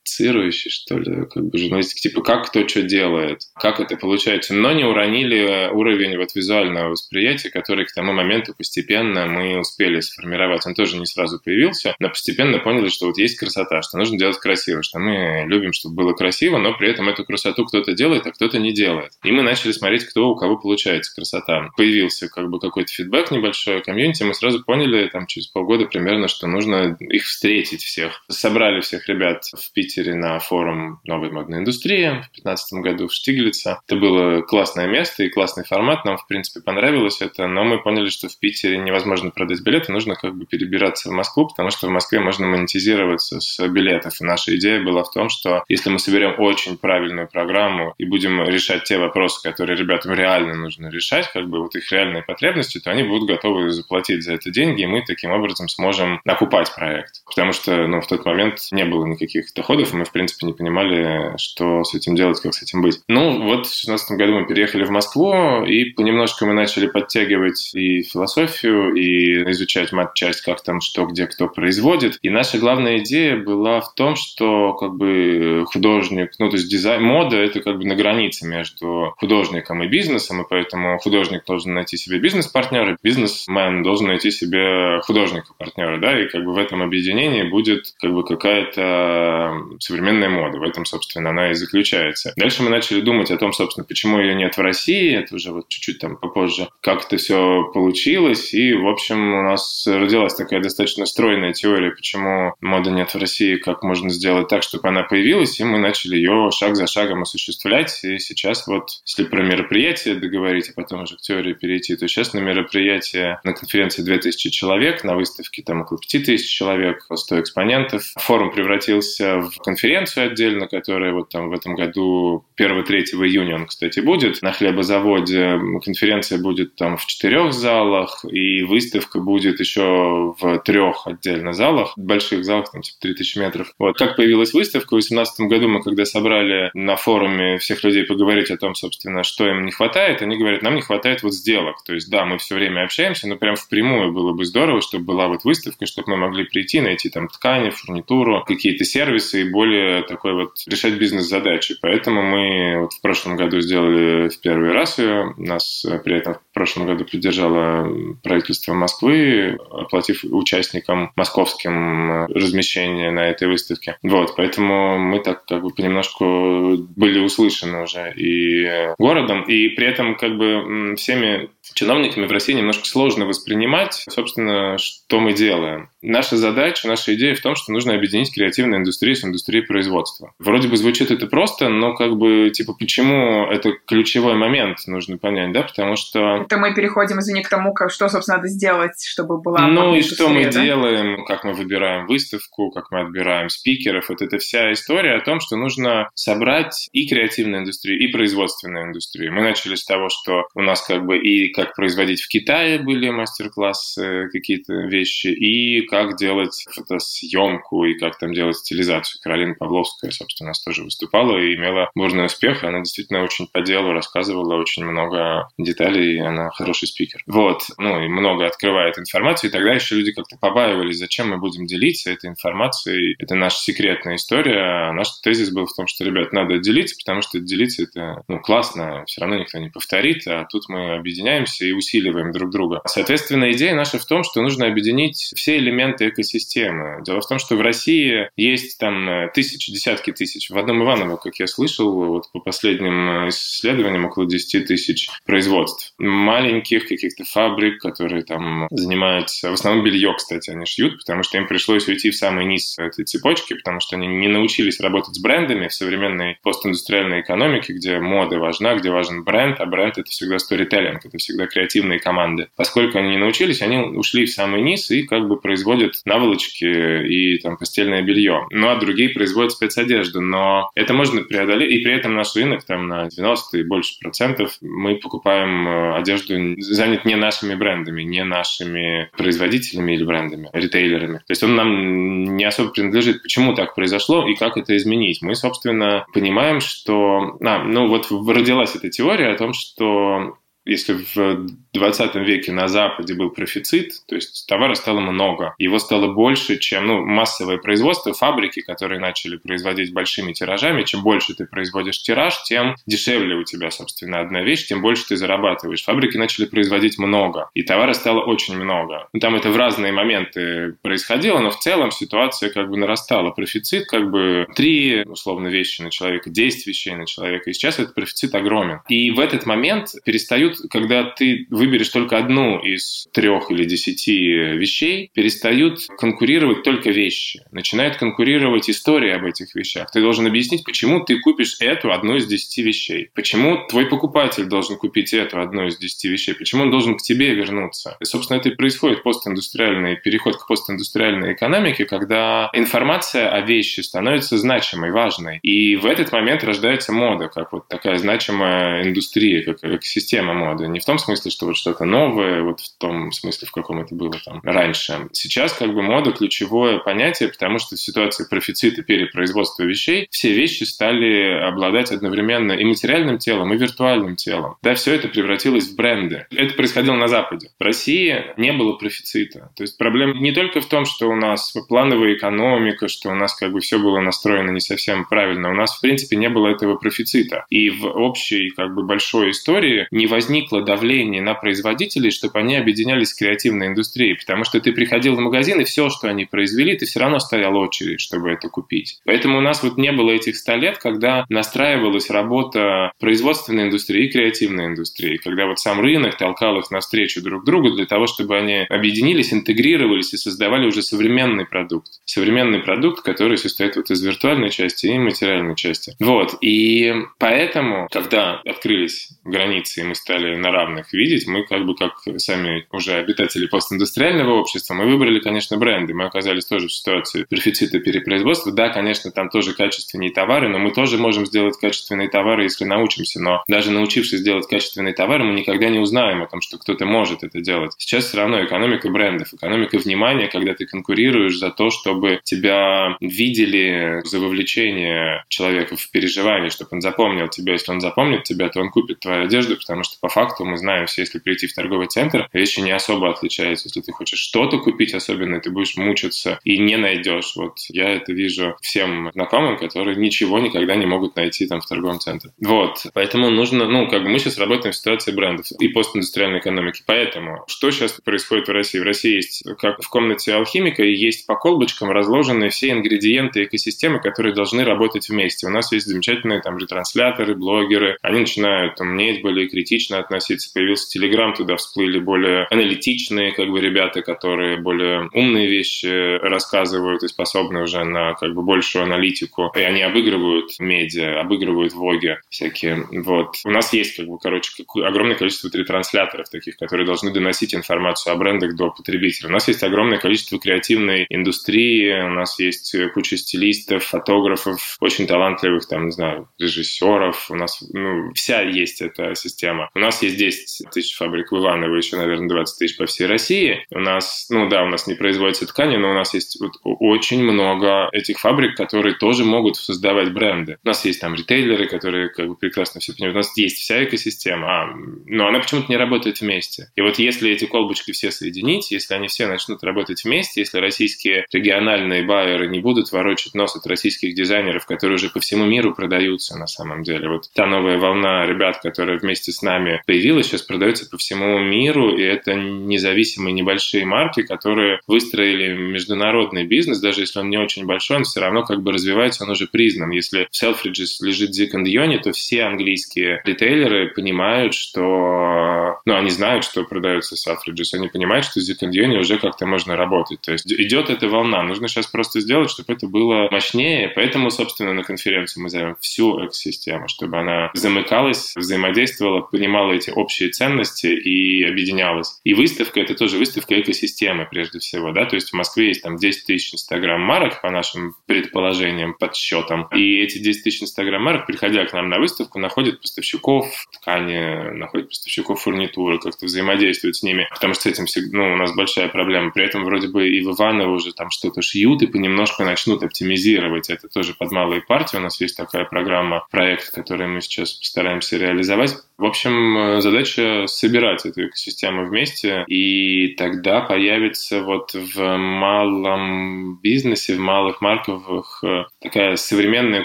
Speaker 3: продуцирующий, что ли, как бы журналистики, типа как кто что делает, как это получается, но не уронили уровень вот визуального восприятия, который к тому моменту постепенно мы успели сформировать. Он тоже не сразу появился, но постепенно поняли, что вот есть красота, что нужно делать красиво, что мы любим, чтобы было красиво, но при этом эту красоту кто-то делает, а кто-то не делает. И мы начали смотреть, кто у кого получается красота. Появился как бы какой-то фидбэк небольшой, комьюнити, мы сразу поняли там через полгода примерно, что нужно их встретить всех. Собрали всех ребят в Питере на форум «Новой модной индустрии» в 2015 году в Штиглице. Это было классное место и классный формат, нам, в принципе, понравилось это, но мы поняли, что в Питере невозможно продать билеты, нужно как бы перебираться в Москву, потому что в Москве можно монетизироваться с билетов. И наша идея была в том, что если мы соберем очень правильную программу и будем решать те вопросы, которые ребятам реально нужно решать, как бы вот их реальные потребности, то они будут готовы заплатить за это деньги, и мы таким образом сможем окупать проект. Потому что ну, в тот момент не было никаких доходов, мы, в принципе, не понимали, что с этим делать, как с этим быть. Ну, вот в 2016 году мы переехали в Москву, и понемножку мы начали подтягивать и философию, и изучать мат-часть, как там что, где, кто производит. И наша главная идея была в том, что как бы художник, ну, то есть дизайн, мода — это как бы на границе между художником и бизнесом, и поэтому художник должен найти себе бизнес-партнера, бизнесмен должен найти себе художника-партнера, да, и как бы в этом объединении будет как бы какая-то современная мода. В этом, собственно, она и заключается. Дальше мы начали думать о том, собственно, почему ее нет в России, это уже вот чуть-чуть там попозже, как это все получилось, и, в общем, у нас родилась такая достаточно стройная теория, почему моды нет в России, как можно сделать так, чтобы она появилась, и мы начали ее шаг за шагом осуществлять, и сейчас вот, если про мероприятие договорить, а потом уже к теории перейти, то сейчас на мероприятие, на конференции 2000 человек, на выставке там около 5000 человек, 100 экспонентов. Форум превратился в конференцию отдельно, которая вот там в этом году 1-3 июня он, кстати, будет. На хлебозаводе конференция будет там в четырех залах, и выставка будет еще в трех отдельно залах, больших залах, там типа 3000 метров. Вот. Как появилась выставка? В 2018 году мы, когда собрали на форуме всех людей поговорить о том, собственно, что им не хватает, они говорят, нам не хватает вот сделок. То есть, да, мы все время общаемся, но прям впрямую было бы здорово, чтобы была вот выставка, чтобы мы могли прийти, найти там ткани, фурнитуру, какие-то сервисы более такой вот решать бизнес-задачи. Поэтому мы вот в прошлом году сделали в первый раз ее. Нас при этом в прошлом году поддержало правительство Москвы, оплатив участникам московским размещение на этой выставке. Вот, поэтому мы так как бы понемножку были услышаны уже и городом, и при этом как бы всеми чиновниками в России немножко сложно воспринимать, собственно, что мы делаем. Наша задача, наша идея в том, что нужно объединить креативную индустрию с индустрией производства. Вроде бы звучит это просто, но как бы, типа, почему это ключевой момент, нужно понять, да, потому что...
Speaker 2: Это мы переходим, извини, к тому, как, что, собственно, надо сделать, чтобы была...
Speaker 3: Ну и что мы да? делаем, как мы выбираем выставку, как мы отбираем спикеров, вот эта вся история о том, что нужно собрать и креативную индустрию, и производственную индустрию. Мы начали с того, что у нас как бы и как производить в Китае были мастер-классы, какие-то вещи, и как делать фотосъемку, и как там делать стилизацию. Каролина Павловская, собственно, у нас тоже выступала и имела бурный успех. Она действительно очень по делу рассказывала очень много деталей, и она хороший спикер. Вот, ну и много открывает информацию, и тогда еще люди как-то побаивались, зачем мы будем делиться этой информацией. Это наша секретная история. Наш тезис был в том, что, ребят, надо делиться, потому что делиться это ну, классно, все равно никто не повторит, а тут мы объединяемся и усиливаем друг друга. Соответственно, идея наша в том, что нужно объединить все элементы экосистемы. Дело в том, что в России есть там э, тысячи, десятки тысяч. В одном Иваново, как я слышал, вот по последним э, исследованиям, около 10 тысяч производств. Маленьких каких-то фабрик, которые там занимаются... В основном белье, кстати, они шьют, потому что им пришлось уйти в самый низ этой цепочки, потому что они не научились работать с брендами в современной постиндустриальной экономике, где мода важна, где важен бренд, а бренд — это всегда сторителлинг, это всегда креативные команды. Поскольку они не научились, они ушли в самый низ и как бы производят наволочки и там постельное белье. Ну, а другие производят спецодежду. Но это можно преодолеть. И при этом наш рынок там на 90 и больше процентов мы покупаем э, одежду занят не нашими брендами, не нашими производителями или брендами, ритейлерами. То есть он нам не особо принадлежит. Почему так произошло и как это изменить? Мы, собственно, понимаем, что... А, ну вот родилась эта теория о том, что если в 20 веке на Западе был профицит, то есть товара стало много, его стало больше, чем ну, массовое производство, фабрики, которые начали производить большими тиражами, чем больше ты производишь тираж, тем дешевле у тебя, собственно, одна вещь, тем больше ты зарабатываешь. Фабрики начали производить много, и товара стало очень много. Ну, там это в разные моменты происходило, но в целом ситуация как бы нарастала. Профицит как бы три, условно, вещи на человека, 10 вещей на человека, и сейчас этот профицит огромен. И в этот момент перестают, когда ты выберешь только одну из трех или десяти вещей, перестают конкурировать только вещи. Начинает конкурировать история об этих вещах. Ты должен объяснить, почему ты купишь эту одну из десяти вещей. Почему твой покупатель должен купить эту одну из десяти вещей. Почему он должен к тебе вернуться. И, собственно, это и происходит постиндустриальный переход к постиндустриальной экономике, когда информация о вещи становится значимой, важной. И в этот момент рождается мода, как вот такая значимая индустрия, как экосистема моды. Не в том смысле, что вот что-то новое, вот в том смысле, в каком это было там раньше. Сейчас как бы мода ключевое понятие, потому что в ситуации профицита перепроизводства вещей все вещи стали обладать одновременно и материальным телом, и виртуальным телом. Да, все это превратилось в бренды. Это происходило на Западе. В России не было профицита. То есть проблема не только в том, что у нас плановая экономика, что у нас как бы все было настроено не совсем правильно. У нас, в принципе, не было этого профицита. И в общей как бы большой истории не возникло давления на производителей, чтобы они объединялись с креативной индустрией. Потому что ты приходил в магазин, и все, что они произвели, ты все равно стоял очередь, чтобы это купить. Поэтому у нас вот не было этих 100 лет, когда настраивалась работа производственной индустрии и креативной индустрии, когда вот сам рынок толкал их навстречу друг другу для того, чтобы они объединились, интегрировались и создавали уже современный продукт. Современный продукт, который состоит вот из виртуальной части и материальной части. Вот. И поэтому, когда открылись границы, и мы стали на равных видеть, мы как бы как сами уже обитатели постиндустриального общества, мы выбрали, конечно, бренды. Мы оказались тоже в ситуации дефицита перепроизводства. Да, конечно, там тоже качественные товары, но мы тоже можем сделать качественные товары, если научимся. Но даже научившись делать качественные товары, мы никогда не узнаем о том, что кто-то может это делать. Сейчас все равно экономика брендов, экономика внимания, когда ты конкурируешь за то, чтобы тебя видели за вовлечение человека в переживание, чтобы он запомнил тебя. Если он запомнит тебя, то он купит твою одежду, потому что по факту мы знаем все, если прийти в торговый центр, вещи не особо отличаются. Если ты хочешь что-то купить особенно, ты будешь мучиться и не найдешь. Вот я это вижу всем знакомым, которые ничего никогда не могут найти там в торговом центре. Вот. Поэтому нужно, ну, как бы мы сейчас работаем в ситуации брендов и постиндустриальной экономики. Поэтому что сейчас происходит в России? В России есть, как в комнате алхимика, и есть по колбочкам разложенные все ингредиенты экосистемы, которые должны работать вместе. У нас есть замечательные там ретрансляторы, блогеры. Они начинают там, мнеть, более критично относиться. Появился Телеграм, туда всплыли более аналитичные как бы ребята, которые более умные вещи рассказывают и способны уже на как бы большую аналитику. И они обыгрывают медиа, обыгрывают влоги всякие. Вот. У нас есть, как бы, короче, огромное количество ретрансляторов таких, которые должны доносить информацию о брендах до потребителя. У нас есть огромное количество креативной индустрии, у нас есть куча стилистов, фотографов, очень талантливых, там, не знаю, режиссеров. У нас ну, вся есть эта система. У нас есть 10 тысяч фабрик в Иваново, еще, наверное, 20 тысяч по всей России. У нас, ну да, у нас не производятся ткани, но у нас есть вот очень много этих фабрик, которые тоже могут создавать бренды. У нас есть там ритейлеры, которые как бы прекрасно все понимают. У нас есть вся экосистема, а, но она почему-то не работает вместе. И вот если эти колбочки все соединить, если они все начнут работать вместе, если российские региональные байеры не будут ворочать нос от российских дизайнеров, которые уже по всему миру продаются на самом деле. Вот та новая волна ребят, которая вместе с нами появилась, сейчас продается по всему миру, и это независимые небольшие марки, которые выстроили международный бизнес, даже если он не очень большой, он все равно как бы развивается, он уже признан. Если в Selfridges лежит Zik Dione, то все английские ритейлеры понимают, что... Ну, они знают, что продаются Selfridges, они понимают, что с Zik Dione уже как-то можно работать. То есть идет эта волна. Нужно сейчас просто сделать, чтобы это было мощнее. Поэтому, собственно, на конференцию мы зовем всю экосистему, чтобы она замыкалась, взаимодействовала, понимала эти общие ценности и объединялась. И выставка — это тоже выставка экосистемы, прежде всего, да, то есть в Москве есть там 10 тысяч инстаграм-марок, по нашим предположениям, подсчетам, и эти 10 тысяч инстаграм-марок, приходя к нам на выставку, находят поставщиков ткани, находят поставщиков фурнитуры, как-то взаимодействуют с ними, потому что с этим ну, у нас большая проблема. При этом вроде бы и в Иваново уже там что-то шьют и понемножку начнут оптимизировать это тоже под малые партии. У нас есть такая программа, проект, который мы сейчас постараемся реализовать. В общем, задача собирать эту экосистему вместе, и тогда появится вот в малом бизнесе, в малых марковых э, такая современная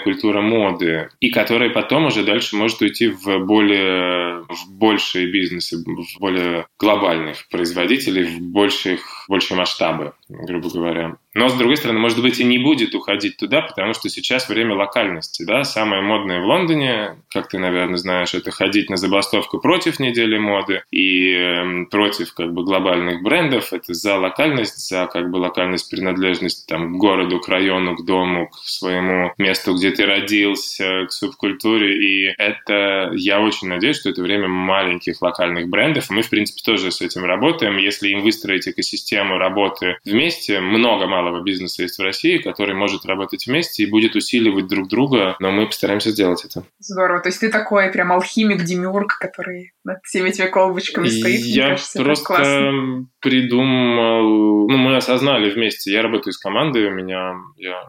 Speaker 3: культура моды, и которая потом уже дальше может уйти в более в большие бизнесы, в более глобальных производителей, в больших, большие масштабы, грубо говоря. Но, с другой стороны, может быть, и не будет уходить туда, потому что сейчас время локальности. Да? Самое модное в Лондоне, как ты, наверное, знаешь, это ходить на забастовку против недели моды и э, против как бы глобальных брендов. Это за локальность, за как бы локальность принадлежности там, к городу, к району, к дому, к своему месту, где ты родился, к субкультуре. И это, я очень надеюсь, что это время маленьких локальных брендов. Мы, в принципе, тоже с этим работаем. Если им выстроить экосистему работы вместе, много малых малого бизнеса есть в России, который может работать вместе и будет усиливать друг друга, но мы постараемся сделать это.
Speaker 2: Здорово. То есть ты такой прям алхимик, демиург, который над всеми этими колбочками стоит.
Speaker 3: Я кажется, просто придумал... Ну, мы осознали вместе. Я работаю с командой, у меня... Я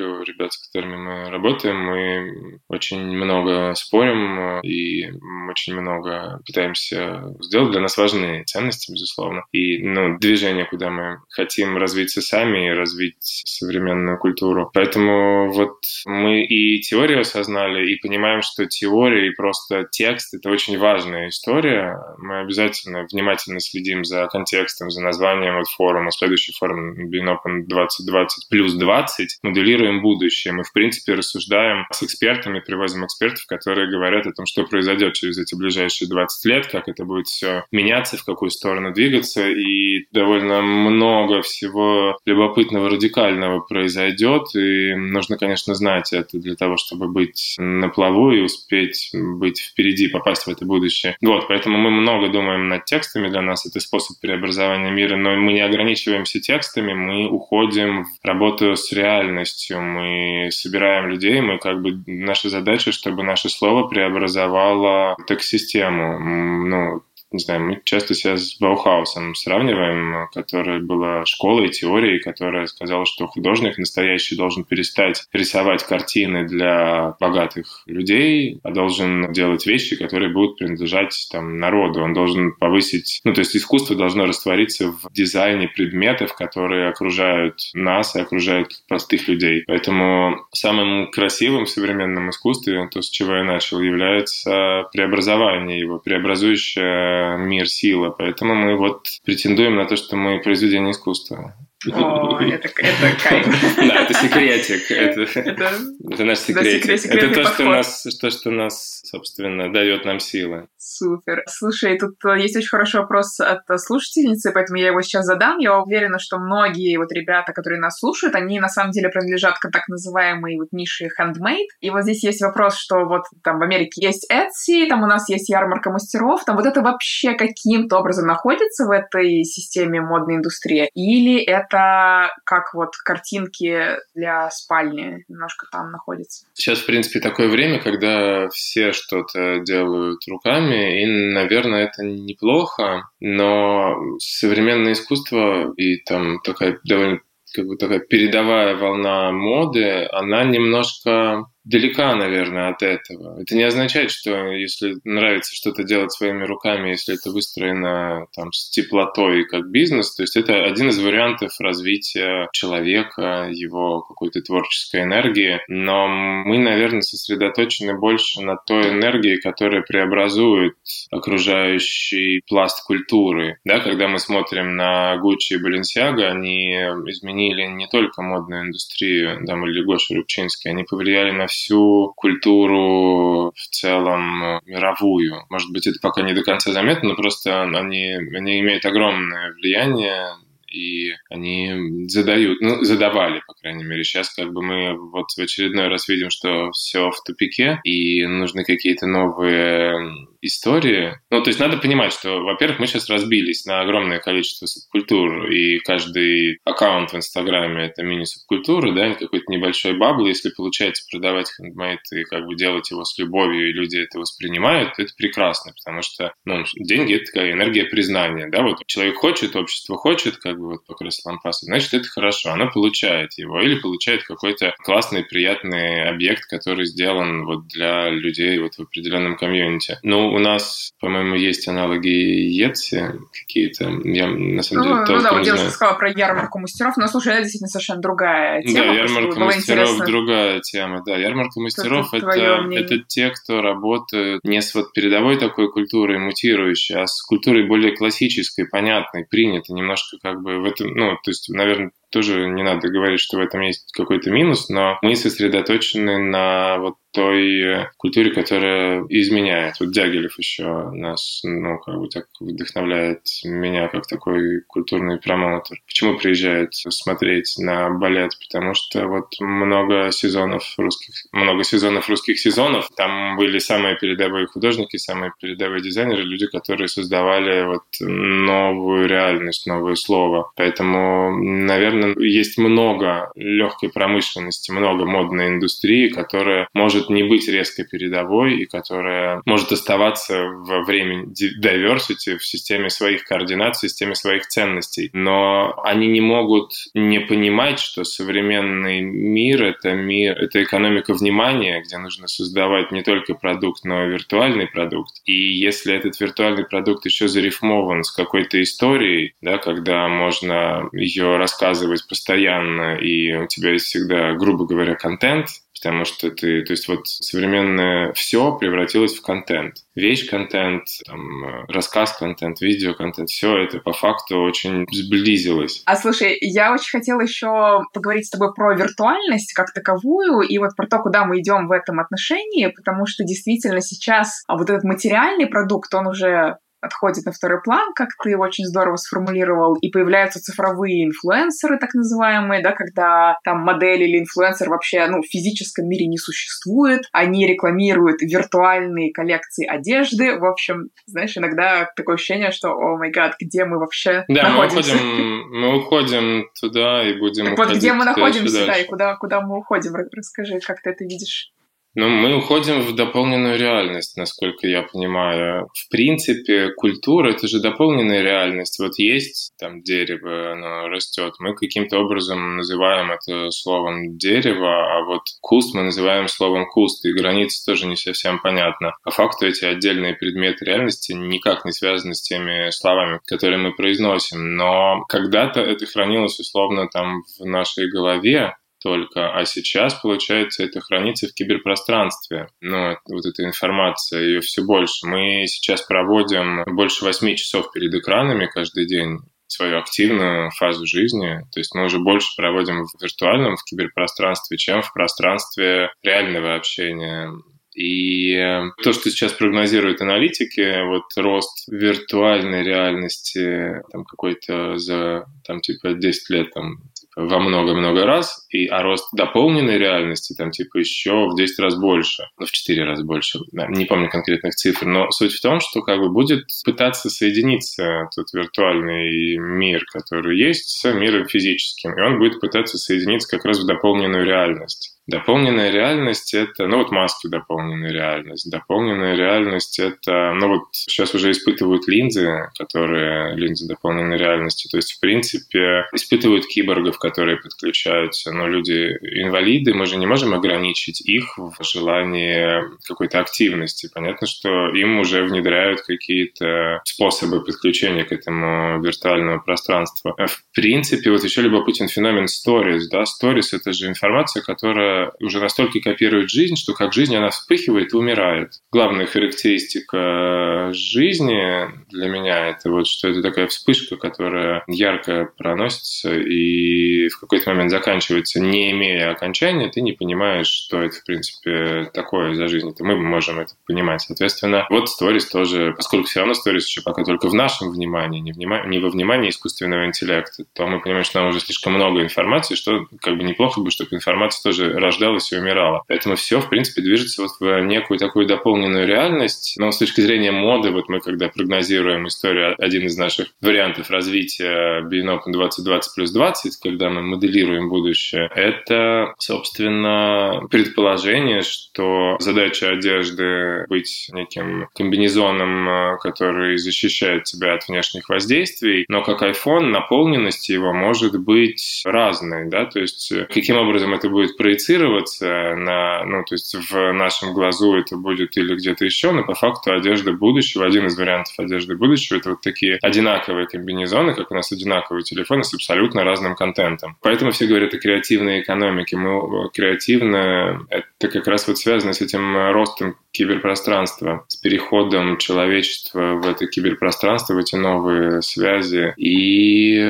Speaker 3: люблю ребят, с которыми мы работаем. Мы очень много спорим и очень много пытаемся сделать. Для нас важны ценности, безусловно. И ну, движение, куда мы хотим развиться сами и развить современную культуру. Поэтому вот мы и теорию осознали, и понимаем, что теория и просто текст — это очень важная история. Мы обязательно внимательно следим за контекстом, за названием вот форума. Следующий форум BeanOpen 2020 плюс 20 моделируем моделируем будущее. Мы, в принципе, рассуждаем с экспертами, привозим экспертов, которые говорят о том, что произойдет через эти ближайшие 20 лет, как это будет все меняться, в какую сторону двигаться. И довольно много всего любопытного, радикального произойдет. И нужно, конечно, знать это для того, чтобы быть на плаву и успеть быть впереди, попасть в это будущее. Вот, поэтому мы много думаем над текстами. Для нас это способ преобразования мира, но мы не ограничиваемся текстами, мы уходим в работу с реальностью, мы собираем людей, мы как бы, наша задача, чтобы наше слово преобразовало так-систему. Ну, не знаю, мы часто себя с Баухаусом сравниваем, которая была школой теорией, которая сказала, что художник настоящий должен перестать рисовать картины для богатых людей, а должен делать вещи, которые будут принадлежать там, народу. Он должен повысить... Ну, то есть искусство должно раствориться в дизайне предметов, которые окружают нас и окружают простых людей. Поэтому самым красивым в современном искусстве, то, с чего я начал, является преобразование его, преобразующее мир сила. Поэтому мы вот претендуем на то, что мы произведение искусства.
Speaker 2: О, это, это кайф. *laughs*
Speaker 3: Да, это секретик. Это, *laughs* это, это наш секретик. Это то, что нас, то, что нас, собственно, дает нам силы.
Speaker 2: Супер. Слушай, тут э, есть очень хороший вопрос от слушательницы, поэтому я его сейчас задам. Я уверена, что многие вот ребята, которые нас слушают, они на самом деле принадлежат к так называемой вот нише handmade. И вот здесь есть вопрос, что вот там в Америке есть Etsy, там у нас есть ярмарка мастеров, там вот это вообще каким-то образом находится в этой системе модной индустрии? Или это это как вот картинки для спальни немножко там находятся.
Speaker 3: Сейчас, в принципе, такое время, когда все что-то делают руками, и, наверное, это неплохо, но современное искусство и там такая довольно как бы такая передовая волна моды, она немножко далека, наверное, от этого. Это не означает, что если нравится что-то делать своими руками, если это выстроено там с теплотой как бизнес, то есть это один из вариантов развития человека, его какой-то творческой энергии. Но мы, наверное, сосредоточены больше на той энергии, которая преобразует окружающий пласт культуры. Да, когда мы смотрим на Гуччи и Balenciaga, они изменили не только модную индустрию, да, или Гоша Рубчинский, они повлияли на всю культуру в целом мировую. Может быть, это пока не до конца заметно, но просто они, они имеют огромное влияние и они задают, ну, задавали, по крайней мере. Сейчас как бы мы вот в очередной раз видим, что все в тупике, и нужны какие-то новые истории. Ну, то есть надо понимать, что, во-первых, мы сейчас разбились на огромное количество субкультур, и каждый аккаунт в Инстаграме — это мини-субкультура, да, какой-то небольшой bubble. Если получается продавать хендмейд и как бы делать его с любовью, и люди это воспринимают, это прекрасно, потому что, ну, деньги — это такая энергия признания, да, вот человек хочет, общество хочет, как бы вот по лампасы, значит, это хорошо, оно получает его, или получает какой-то классный, приятный объект, который сделан вот для людей вот в определенном комьюнити. Ну, у нас, по-моему, есть аналоги Etsy какие-то. Я, на самом деле,
Speaker 2: ну, ну да, вот девушка сказала про ярмарку мастеров, но, слушай, это действительно совершенно другая тема.
Speaker 3: Да, ярмарка мастеров интересно... другая тема, да. Ярмарка мастеров это, это те, кто работают не с вот передовой такой культурой мутирующей, а с культурой более классической, понятной, принятой, немножко как бы в этом, ну, то есть, наверное, тоже не надо говорить, что в этом есть какой-то минус, но мы сосредоточены на вот той культуре, которая изменяет. Вот Дягилев еще нас, ну, как бы так вдохновляет меня как такой культурный промоутер. Почему приезжает смотреть на балет? Потому что вот много сезонов русских, много сезонов русских сезонов, там были самые передовые художники, самые передовые дизайнеры, люди, которые создавали вот новую реальность, новое слово. Поэтому, наверное, есть много легкой промышленности, много модной индустрии, которая может не быть резко передовой и которая может оставаться во время diversity в системе своих координат, в системе своих ценностей. Но они не могут не понимать, что современный мир — это мир, это экономика внимания, где нужно создавать не только продукт, но и виртуальный продукт. И если этот виртуальный продукт еще зарифмован с какой-то историей, да, когда можно ее рассказывать постоянно, и у тебя есть всегда, грубо говоря, контент, потому что ты, то есть вот современное все превратилось в контент. Вещь контент, там, рассказ контент, видео контент, все это по факту очень сблизилось.
Speaker 2: А слушай, я очень хотела еще поговорить с тобой про виртуальность как таковую и вот про то, куда мы идем в этом отношении, потому что действительно сейчас а вот этот материальный продукт, он уже отходит на второй план, как ты очень здорово сформулировал, и появляются цифровые инфлюенсеры, так называемые, да, когда там модель или инфлюенсер вообще, ну, в физическом мире не существует, они рекламируют виртуальные коллекции одежды, в общем, знаешь, иногда такое ощущение, что, о май гад, где мы вообще
Speaker 3: да,
Speaker 2: находимся?
Speaker 3: мы уходим, мы уходим туда и будем
Speaker 2: так вот, где мы находимся, да, и куда, куда мы уходим, расскажи, как ты это видишь?
Speaker 3: Ну, мы уходим в дополненную реальность, насколько я понимаю. В принципе, культура — это же дополненная реальность. Вот есть там дерево, оно растет. Мы каким-то образом называем это словом дерево, а вот куст мы называем словом куст, и границы тоже не совсем понятно. По факту эти отдельные предметы реальности никак не связаны с теми словами, которые мы произносим. Но когда-то это хранилось условно там в нашей голове, только, а сейчас, получается, это хранится в киберпространстве. Ну, вот эта информация, ее все больше. Мы сейчас проводим больше восьми часов перед экранами каждый день свою активную фазу жизни. То есть мы уже больше проводим в виртуальном, в киберпространстве, чем в пространстве реального общения. И то, что сейчас прогнозируют аналитики, вот рост виртуальной реальности там какой-то за там типа 10 лет там во много-много раз, и, а рост дополненной реальности там типа еще в 10 раз больше, ну, в 4 раза больше, да, не помню конкретных цифр, но суть в том, что как бы будет пытаться соединиться тот виртуальный мир, который есть, с миром физическим, и он будет пытаться соединиться как раз в дополненную реальность. Дополненная реальность — это, ну вот маски дополненная реальность. Дополненная реальность — это, ну вот сейчас уже испытывают линзы, которые линзы дополненной реальности. То есть, в принципе, испытывают киборгов, которые подключаются. Но люди инвалиды, мы же не можем ограничить их в желании какой-то активности. Понятно, что им уже внедряют какие-то способы подключения к этому виртуальному пространству. В принципе, вот еще любопытен феномен stories. Да? Stories — это же информация, которая уже настолько копирует жизнь, что как жизнь она вспыхивает и умирает. Главная характеристика жизни для меня это вот, что это такая вспышка, которая ярко проносится и в какой-то момент заканчивается, не имея окончания, ты не понимаешь, что это, в принципе, такое за жизнь. Это мы можем это понимать. Соответственно, вот сторис тоже, поскольку все равно сторис еще пока только в нашем внимании, не, внима... не во внимании искусственного интеллекта, то мы понимаем, что нам уже слишком много информации, что как бы неплохо бы, чтобы информация тоже рождалась и умирала. Поэтому все, в принципе, движется вот в некую такую дополненную реальность. Но с точки зрения моды, вот мы когда прогнозируем историю, один из наших вариантов развития Bean 2020 плюс 20, когда мы моделируем будущее, это, собственно, предположение, что задача одежды быть неким комбинезоном, который защищает тебя от внешних воздействий, но как iPhone наполненность его может быть разной, да, то есть каким образом это будет проецироваться проецироваться на, ну, то есть в нашем глазу это будет или где-то еще, но по факту одежда будущего, один из вариантов одежды будущего, это вот такие одинаковые комбинезоны, как у нас одинаковые телефоны с абсолютно разным контентом. Поэтому все говорят о креативной экономике. Мы креативно это как раз вот связано с этим ростом киберпространства, с переходом человечества в это киберпространство, в эти новые связи. И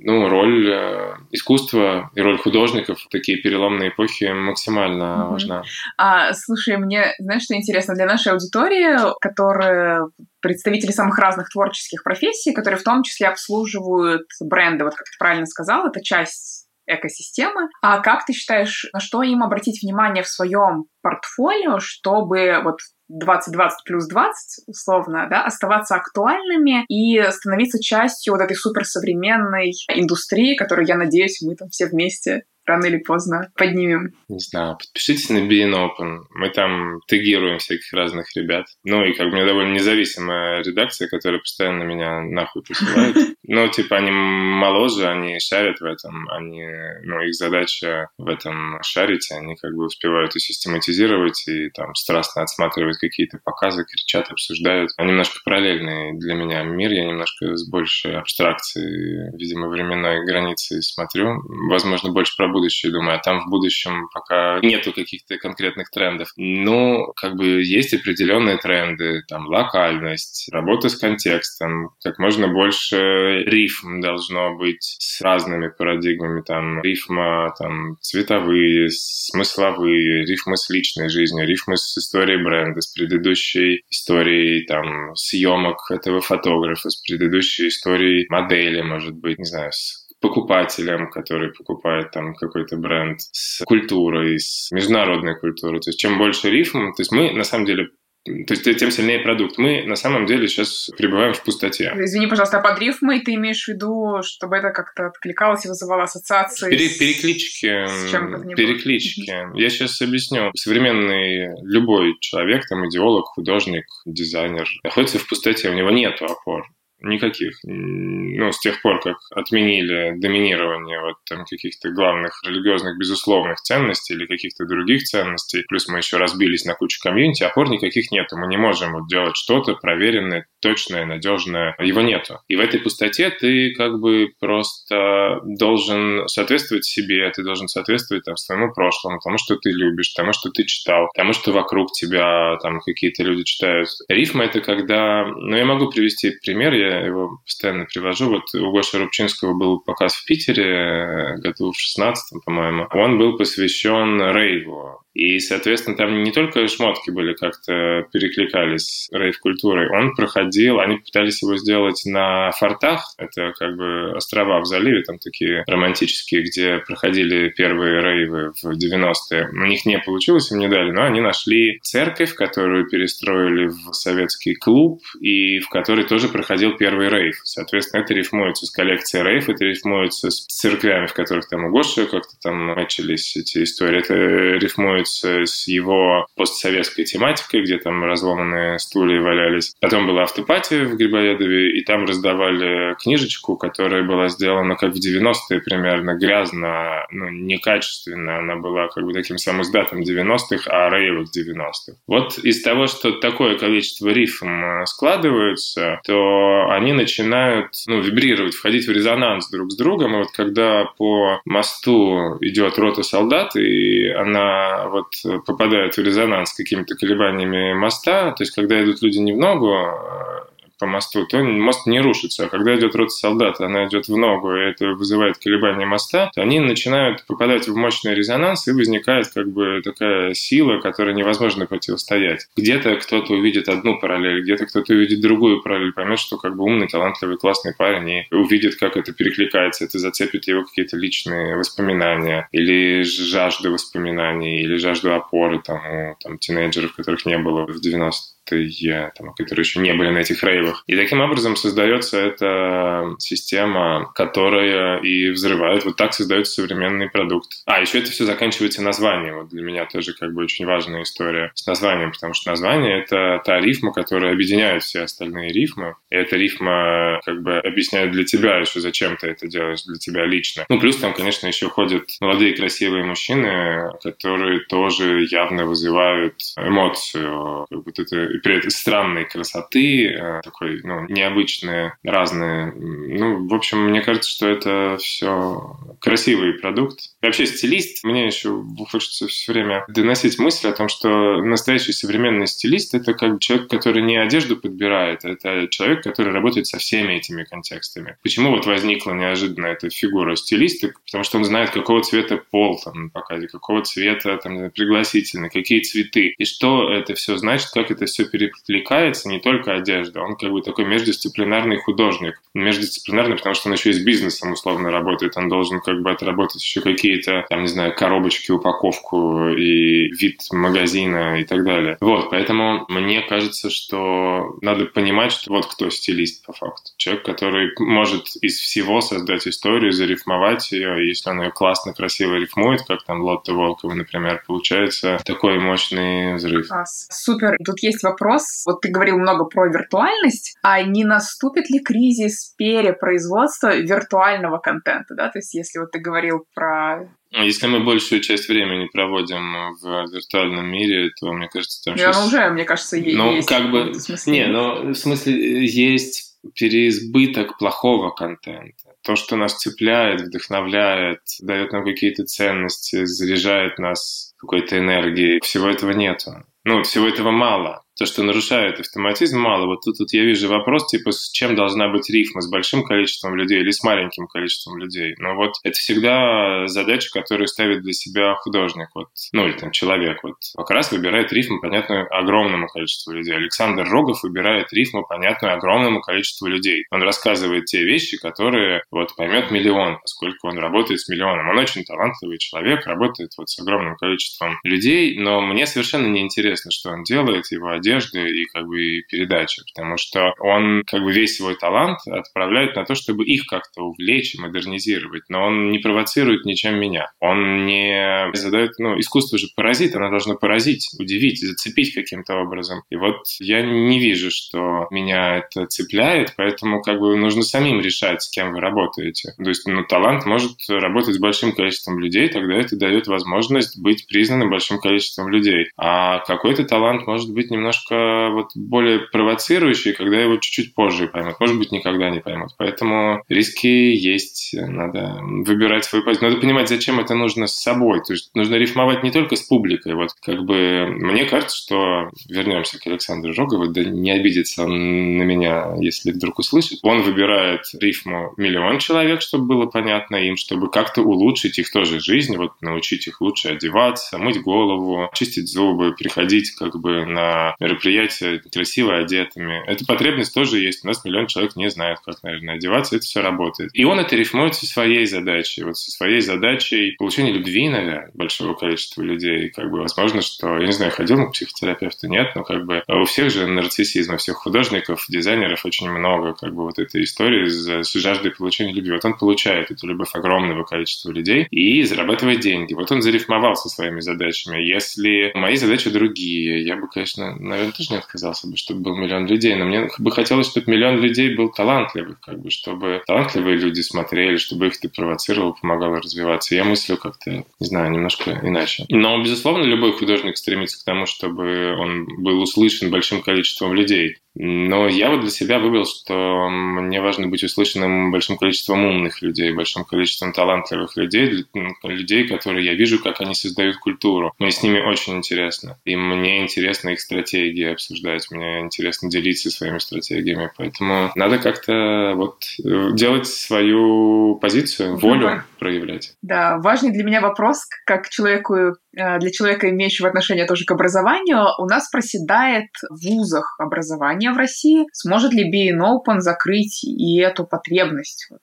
Speaker 3: ну, роль э, искусства и роль художников в такие переломные эпохи максимально mm-hmm. важна.
Speaker 2: А, слушай, мне, знаешь, что интересно, для нашей аудитории, которая представители самых разных творческих профессий, которые в том числе обслуживают бренды, вот как ты правильно сказал, это часть экосистемы. А как ты считаешь, на что им обратить внимание в своем портфолио, чтобы вот 2020 плюс 20, условно, да, оставаться актуальными и становиться частью вот этой суперсовременной индустрии, которую, я надеюсь, мы там все вместе рано или поздно поднимем.
Speaker 3: Не знаю, подпишитесь на BN Open. Мы там тегируем всяких разных ребят. Ну и как бы у меня довольно независимая редакция, которая постоянно меня нахуй посылает. *laughs* Ну, типа, они моложе, они шарят в этом, они, ну, их задача в этом шарить, они как бы успевают и систематизировать, и там страстно отсматривать какие-то показы, кричат, обсуждают. А немножко параллельный для меня мир, я немножко с большей абстракцией, видимо, временной границы смотрю. Возможно, больше про будущее думаю, а там в будущем пока нету каких-то конкретных трендов. Ну, как бы есть определенные тренды, там, локальность, работа с контекстом, как можно больше рифм должно быть с разными парадигмами, там, рифма, там, цветовые, смысловые, рифмы с личной жизнью, рифмы с историей бренда, с предыдущей историей, там, съемок этого фотографа, с предыдущей историей модели, может быть, не знаю, с покупателям, который покупает там какой-то бренд, с культурой, с международной культурой. То есть чем больше рифм, то есть мы на самом деле то есть тем сильнее продукт. Мы на самом деле сейчас пребываем в пустоте.
Speaker 2: Извини, пожалуйста, а под рифмой ты имеешь в виду, чтобы это как-то откликалось и вызывало ассоциации?
Speaker 3: Пере переклички. С чем переклички. Я сейчас объясню. Современный любой человек, там идеолог, художник, дизайнер, находится в пустоте, у него нет опор. Никаких. Ну, с тех пор, как отменили доминирование вот там каких-то главных религиозных безусловных ценностей или каких-то других ценностей, плюс мы еще разбились на кучу комьюнити, опор никаких нету. Мы не можем вот делать что-то проверенное, точное, надежное. Его нету. И в этой пустоте ты как бы просто должен соответствовать себе, ты должен соответствовать там своему прошлому, тому, что ты любишь, тому, что ты читал, тому, что вокруг тебя там какие-то люди читают. Рифма — это когда... Ну, я могу привести пример, я его постоянно привожу. Вот у Гоши Рубчинского был показ в Питере году в 16 по-моему. Он был посвящен рейву. И, соответственно, там не только шмотки были как-то перекликались рейв-культурой. Он проходил, они пытались его сделать на фортах, это как бы острова в заливе, там такие романтические, где проходили первые рейвы в 90-е. У них не получилось, им не дали, но они нашли церковь, которую перестроили в советский клуб, и в которой тоже проходил первый рейв. Соответственно, это рифмуется с коллекцией рейв, это рифмуется с церквями, в которых там у Гоши как-то там начались эти истории. Это рифмуется с его постсоветской тематикой, где там разломанные стулья валялись. Потом была автопатия в Грибоедове, и там раздавали книжечку, которая была сделана как в 90-е примерно, грязно, ну, некачественно. Она была как бы таким самым издатом 90-х, а рейвах 90-х. Вот из того, что такое количество рифм э, складывается, то они начинают ну, вибрировать, входить в резонанс друг с другом. И вот когда по мосту идет рота солдат, и она вот попадают в резонанс с какими-то колебаниями моста, то есть когда идут люди не в ногу, э, по мосту, то мост не рушится. А когда идет рота солдат, она идет в ногу, и это вызывает колебания моста, то они начинают попадать в мощный резонанс, и возникает как бы такая сила, которой невозможно противостоять. Где-то кто-то увидит одну параллель, где-то кто-то увидит другую параллель, поймет, что как бы умный, талантливый, классный парень, и увидит, как это перекликается, это зацепит его какие-то личные воспоминания, или жажду воспоминаний, или жажду опоры там, у там, тинейджеров, которых не было в 90 которые, там, которые еще не были на этих рейвах. И таким образом создается эта система, которая и взрывает. Вот так создается современный продукт. А, еще это все заканчивается названием. Вот для меня тоже как бы очень важная история с названием, потому что название — это та рифма, которая объединяет все остальные рифмы. И эта рифма как бы объясняет для тебя еще, зачем ты это делаешь, для тебя лично. Ну, плюс там, конечно, еще ходят молодые красивые мужчины, которые тоже явно вызывают эмоцию. Будто это этом странной красоты, э, такой, ну, необычные, разные. Ну, в общем, мне кажется, что это все красивый продукт. Вообще, стилист, мне еще хочется все время доносить мысль о том, что настоящий современный стилист — это как человек, который не одежду подбирает, а это человек, который работает со всеми этими контекстами. Почему вот возникла неожиданно эта фигура стилиста? Потому что он знает, какого цвета пол там на показе, какого цвета там пригласительный, какие цветы, и что это все значит, как это все перекликается, не только одежда. Он как бы такой междисциплинарный художник. Междисциплинарный, потому что он еще и с бизнесом условно работает. Он должен как бы отработать еще какие-то, там, не знаю, коробочки, упаковку и вид магазина и так далее. Вот, поэтому мне кажется, что надо понимать, что вот кто стилист по факту. Человек, который может из всего создать историю, зарифмовать ее, если он ее классно, красиво рифмует, как там Лотта Волкова, например, получается такой мощный взрыв.
Speaker 2: Класс. Супер. Тут есть вопрос. Вот ты говорил много про виртуальность, а не наступит ли кризис перепроизводства виртуального контента, да? То есть если вот ты говорил про
Speaker 3: если мы большую часть времени проводим в виртуальном мире, то, мне кажется, там
Speaker 2: сейчас... уже, мне кажется,
Speaker 3: ну,
Speaker 2: есть.
Speaker 3: Ну, как бы... Не, ну, в смысле, есть переизбыток плохого контента. То, что нас цепляет, вдохновляет, дает нам какие-то ценности, заряжает нас какой-то энергией, всего этого нету. Ну, всего этого мало то, что нарушает автоматизм, мало. Вот тут, тут я вижу вопрос, типа, с чем должна быть рифма, с большим количеством людей или с маленьким количеством людей. Но вот это всегда задача, которую ставит для себя художник, вот, ну или там человек. Вот как раз выбирает рифму, понятную огромному количеству людей. Александр Рогов выбирает рифму, понятную огромному количеству людей. Он рассказывает те вещи, которые вот поймет миллион, поскольку он работает с миллионом. Он очень талантливый человек, работает вот с огромным количеством людей, но мне совершенно не интересно, что он делает, его один одежды и как бы передачи, потому что он как бы весь свой талант отправляет на то, чтобы их как-то увлечь и модернизировать, но он не провоцирует ничем меня. Он не задает, ну, искусство же паразит, оно должно поразить, удивить, зацепить каким-то образом. И вот я не вижу, что меня это цепляет, поэтому как бы нужно самим решать, с кем вы работаете. То есть, ну, талант может работать с большим количеством людей, тогда это дает возможность быть признанным большим количеством людей. А какой-то талант может быть немножко немножко вот более провоцирующий, когда его чуть-чуть позже поймут. Может быть, никогда не поймут. Поэтому риски есть. Надо выбирать свою позицию. Надо понимать, зачем это нужно с собой. То есть нужно рифмовать не только с публикой. Вот как бы мне кажется, что вернемся к Александру Рогову, да не обидится он на меня, если вдруг услышит. Он выбирает рифму миллион человек, чтобы было понятно им, чтобы как-то улучшить их тоже жизнь, вот научить их лучше одеваться, мыть голову, чистить зубы, приходить как бы на мероприятия красиво одетыми. Эта потребность тоже есть. У нас миллион человек не знает, как, наверное, одеваться. Это все работает. И он это рифмует со своей задачей. Вот со своей задачей получения любви, наверное, большого количества людей. Как бы возможно, что, я не знаю, ходил на психотерапевта, нет, но как бы у всех же нарциссизма, всех художников, дизайнеров очень много как бы вот этой истории с, с жаждой получения любви. Вот он получает эту любовь огромного количества людей и зарабатывает деньги. Вот он зарифмовал со своими задачами. Если мои задачи другие, я бы, конечно, наверное, тоже не отказался бы, чтобы был миллион людей. Но мне бы хотелось, чтобы миллион людей был талантливых, как бы, чтобы талантливые люди смотрели, чтобы их ты провоцировал, помогал развиваться. Я мыслю как-то, не знаю, немножко иначе. Но, безусловно, любой художник стремится к тому, чтобы он был услышан большим количеством людей. Но я вот для себя выбрал, что мне важно быть услышанным большим количеством умных людей, большим количеством талантливых людей, людей, которые я вижу, как они создают культуру. Мне с ними очень интересно. И мне интересно их стратегии обсуждать, мне интересно делиться своими стратегиями. Поэтому надо как-то вот э, делать свою позицию, волю проявлять.
Speaker 2: Да, важный для меня вопрос, как человеку, э, для человека, имеющего отношение тоже к образованию, у нас проседает в вузах образование в России. Сможет ли Being Open закрыть и эту потребность? Вот.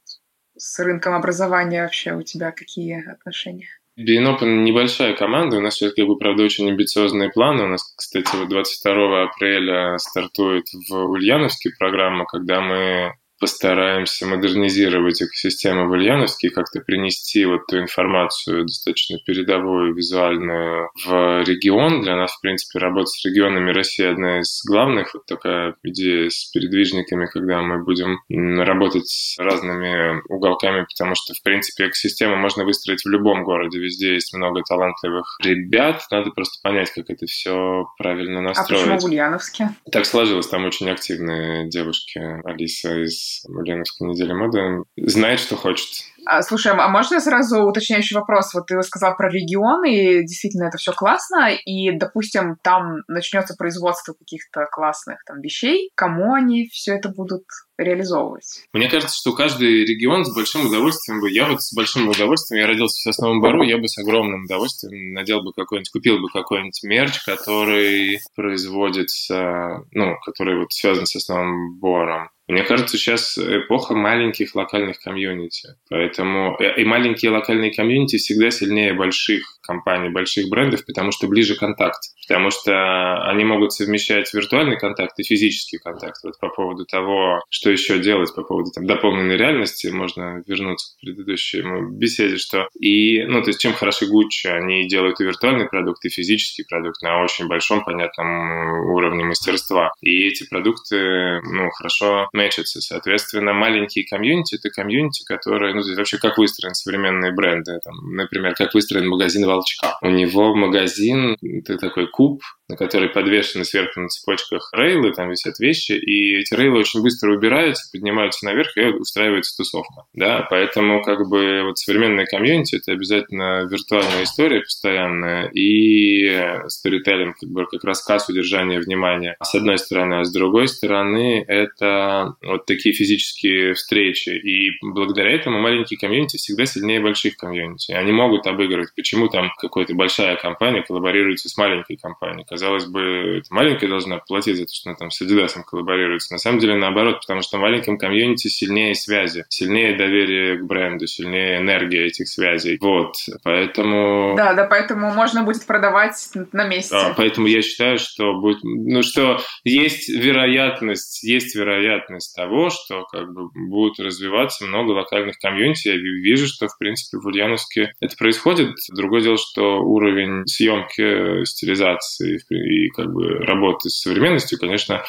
Speaker 2: С рынком образования вообще у тебя какие отношения?
Speaker 3: Being Open небольшая команда, у нас все-таки, как бы, правда, очень амбициозные планы. У нас, кстати, вот 22 апреля стартует в Ульяновске программа, когда мы постараемся модернизировать экосистему в Ульяновске и как-то принести вот ту информацию достаточно передовую, визуальную в регион. Для нас, в принципе, работа с регионами России одна из главных. Вот такая идея с передвижниками, когда мы будем работать с разными уголками, потому что, в принципе, экосистему можно выстроить в любом городе. Везде есть много талантливых ребят. Надо просто понять, как это все правильно настроить. А
Speaker 2: почему в Ульяновске?
Speaker 3: Так сложилось. Там очень активные девушки. Алиса из Ульяновской недели моды знает, что хочет.
Speaker 2: А, слушай, а можно сразу уточняющий вопрос? Вот ты сказал про регионы, и действительно это все классно, и, допустим, там начнется производство каких-то классных там вещей, кому они все это будут реализовывать?
Speaker 3: Мне кажется, что каждый регион с большим удовольствием бы, я вот с большим удовольствием, я родился в Сосновом Бару, я бы с огромным удовольствием надел бы какой-нибудь, купил бы какой-нибудь мерч, который производится, ну, который вот связан с Сосновым Бором. Мне кажется, сейчас эпоха маленьких локальных комьюнити. Поэтому э, и маленькие локальные комьюнити всегда сильнее больших компаний, больших брендов, потому что ближе контакт. Потому что они могут совмещать виртуальный контакт и физический контакт. Вот по поводу того, что еще делать по поводу там, дополненной реальности, можно вернуться к предыдущей беседе, что и, ну, то есть чем хороши Gucci, они делают и виртуальный продукт, и физический продукт на очень большом, понятном уровне мастерства. И эти продукты, ну, хорошо мэчатся. Соответственно, маленькие комьюнити — это комьюнити, которые, ну, вообще как выстроены современные бренды. Там, например, как выстроен магазин Волчка. У него магазин, это такой куб, на который подвешены сверху на цепочках рейлы, там висят вещи, и эти рейлы очень быстро убираются, поднимаются наверх, и устраивается тусовка. Да, поэтому как бы вот современная комьюнити — это обязательно виртуальная история постоянная и сторителлинг, как бы как рассказ удержания внимания, с одной стороны, а с другой стороны это вот такие физические встречи. И благодаря этому маленькие комьюнити всегда сильнее больших комьюнити. Они могут обыгрывать, почему там какая-то большая компания коллаборируется с маленькой компанией казалось бы, это маленькая должна платить за то, что она там с Adidas коллаборируется. На самом деле наоборот, потому что в маленьком комьюнити сильнее связи, сильнее доверие к бренду, сильнее энергия этих связей. Вот, поэтому...
Speaker 2: Да, да, поэтому можно будет продавать на месте. Да,
Speaker 3: поэтому я считаю, что будет, ну, что есть вероятность, есть вероятность того, что как бы будут развиваться много локальных комьюнити. Я вижу, что, в принципе, в Ульяновске это происходит. Другое дело, что уровень съемки, стилизации, и как бы работы с современностью, конечно,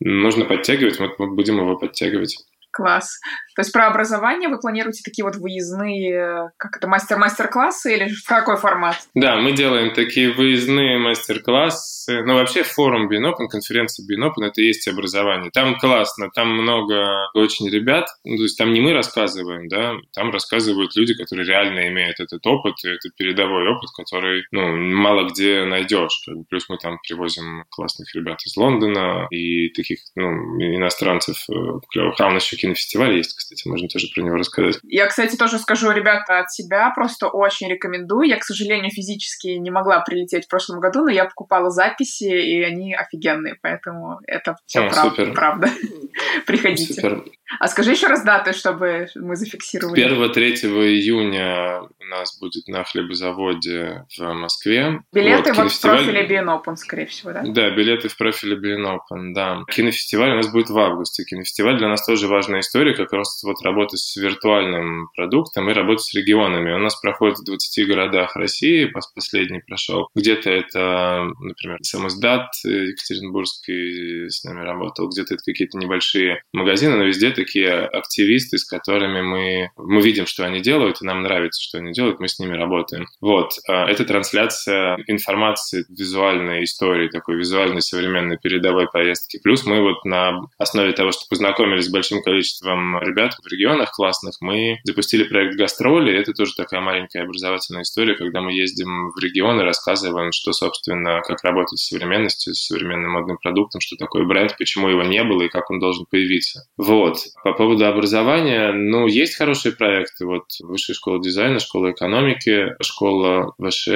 Speaker 3: нужно подтягивать, мы будем его подтягивать.
Speaker 2: Класс. То есть про образование вы планируете такие вот выездные, как это, мастер-мастер-классы или в какой формат?
Speaker 3: Да, мы делаем такие выездные мастер-классы. Ну, вообще форум BeanOpen, конференция BeanOpen, это и есть образование. Там классно, там много очень ребят. Ну, то есть там не мы рассказываем, да, там рассказывают люди, которые реально имеют этот опыт, и это передовой опыт, который, ну, мало где найдешь. Плюс мы там привозим классных ребят из Лондона и таких, ну, иностранцев э, клевых. А у кинофестиваль есть, кстати, можно тоже про него рассказать.
Speaker 2: Я, кстати, тоже скажу, ребята, от себя просто очень рекомендую. Я, к сожалению, физически не могла прилететь в прошлом году, но я покупала записи, и они офигенные, поэтому это все прав... правда. *laughs* Приходите. Супер. А скажи еще раз даты, чтобы мы зафиксировали.
Speaker 3: 1-3 июня у нас будет на хлебозаводе в Москве.
Speaker 2: Билеты вот, вот в профиле Биенопен, скорее всего, да?
Speaker 3: Да, билеты в профиле Биенопен, да. Кинофестиваль у нас будет в августе. Кинофестиваль для нас тоже важная история, как раз вот работа с виртуальным продуктом и работа с регионами. У нас проходит в 20 городах России, последний прошел. Где-то это, например, самоздат Екатеринбургский с нами работал, где-то это какие-то небольшие магазины, но везде такие активисты, с которыми мы, мы видим, что они делают, и нам нравится, что они делают, мы с ними работаем. Вот. А, это трансляция информации, визуальной истории, такой визуальной современной передовой поездки. Плюс мы вот на основе того, что познакомились с большим количеством ребят в регионах классных, мы запустили проект «Гастроли». Это тоже такая маленькая образовательная история, когда мы ездим в регионы, рассказываем, что, собственно, как работать с современностью, с современным модным продуктом, что такое бренд, почему его не было и как он должен появиться. Вот. По поводу образования, ну, есть хорошие проекты. Вот Высшая школа дизайна, школа экономики, школа ВШ,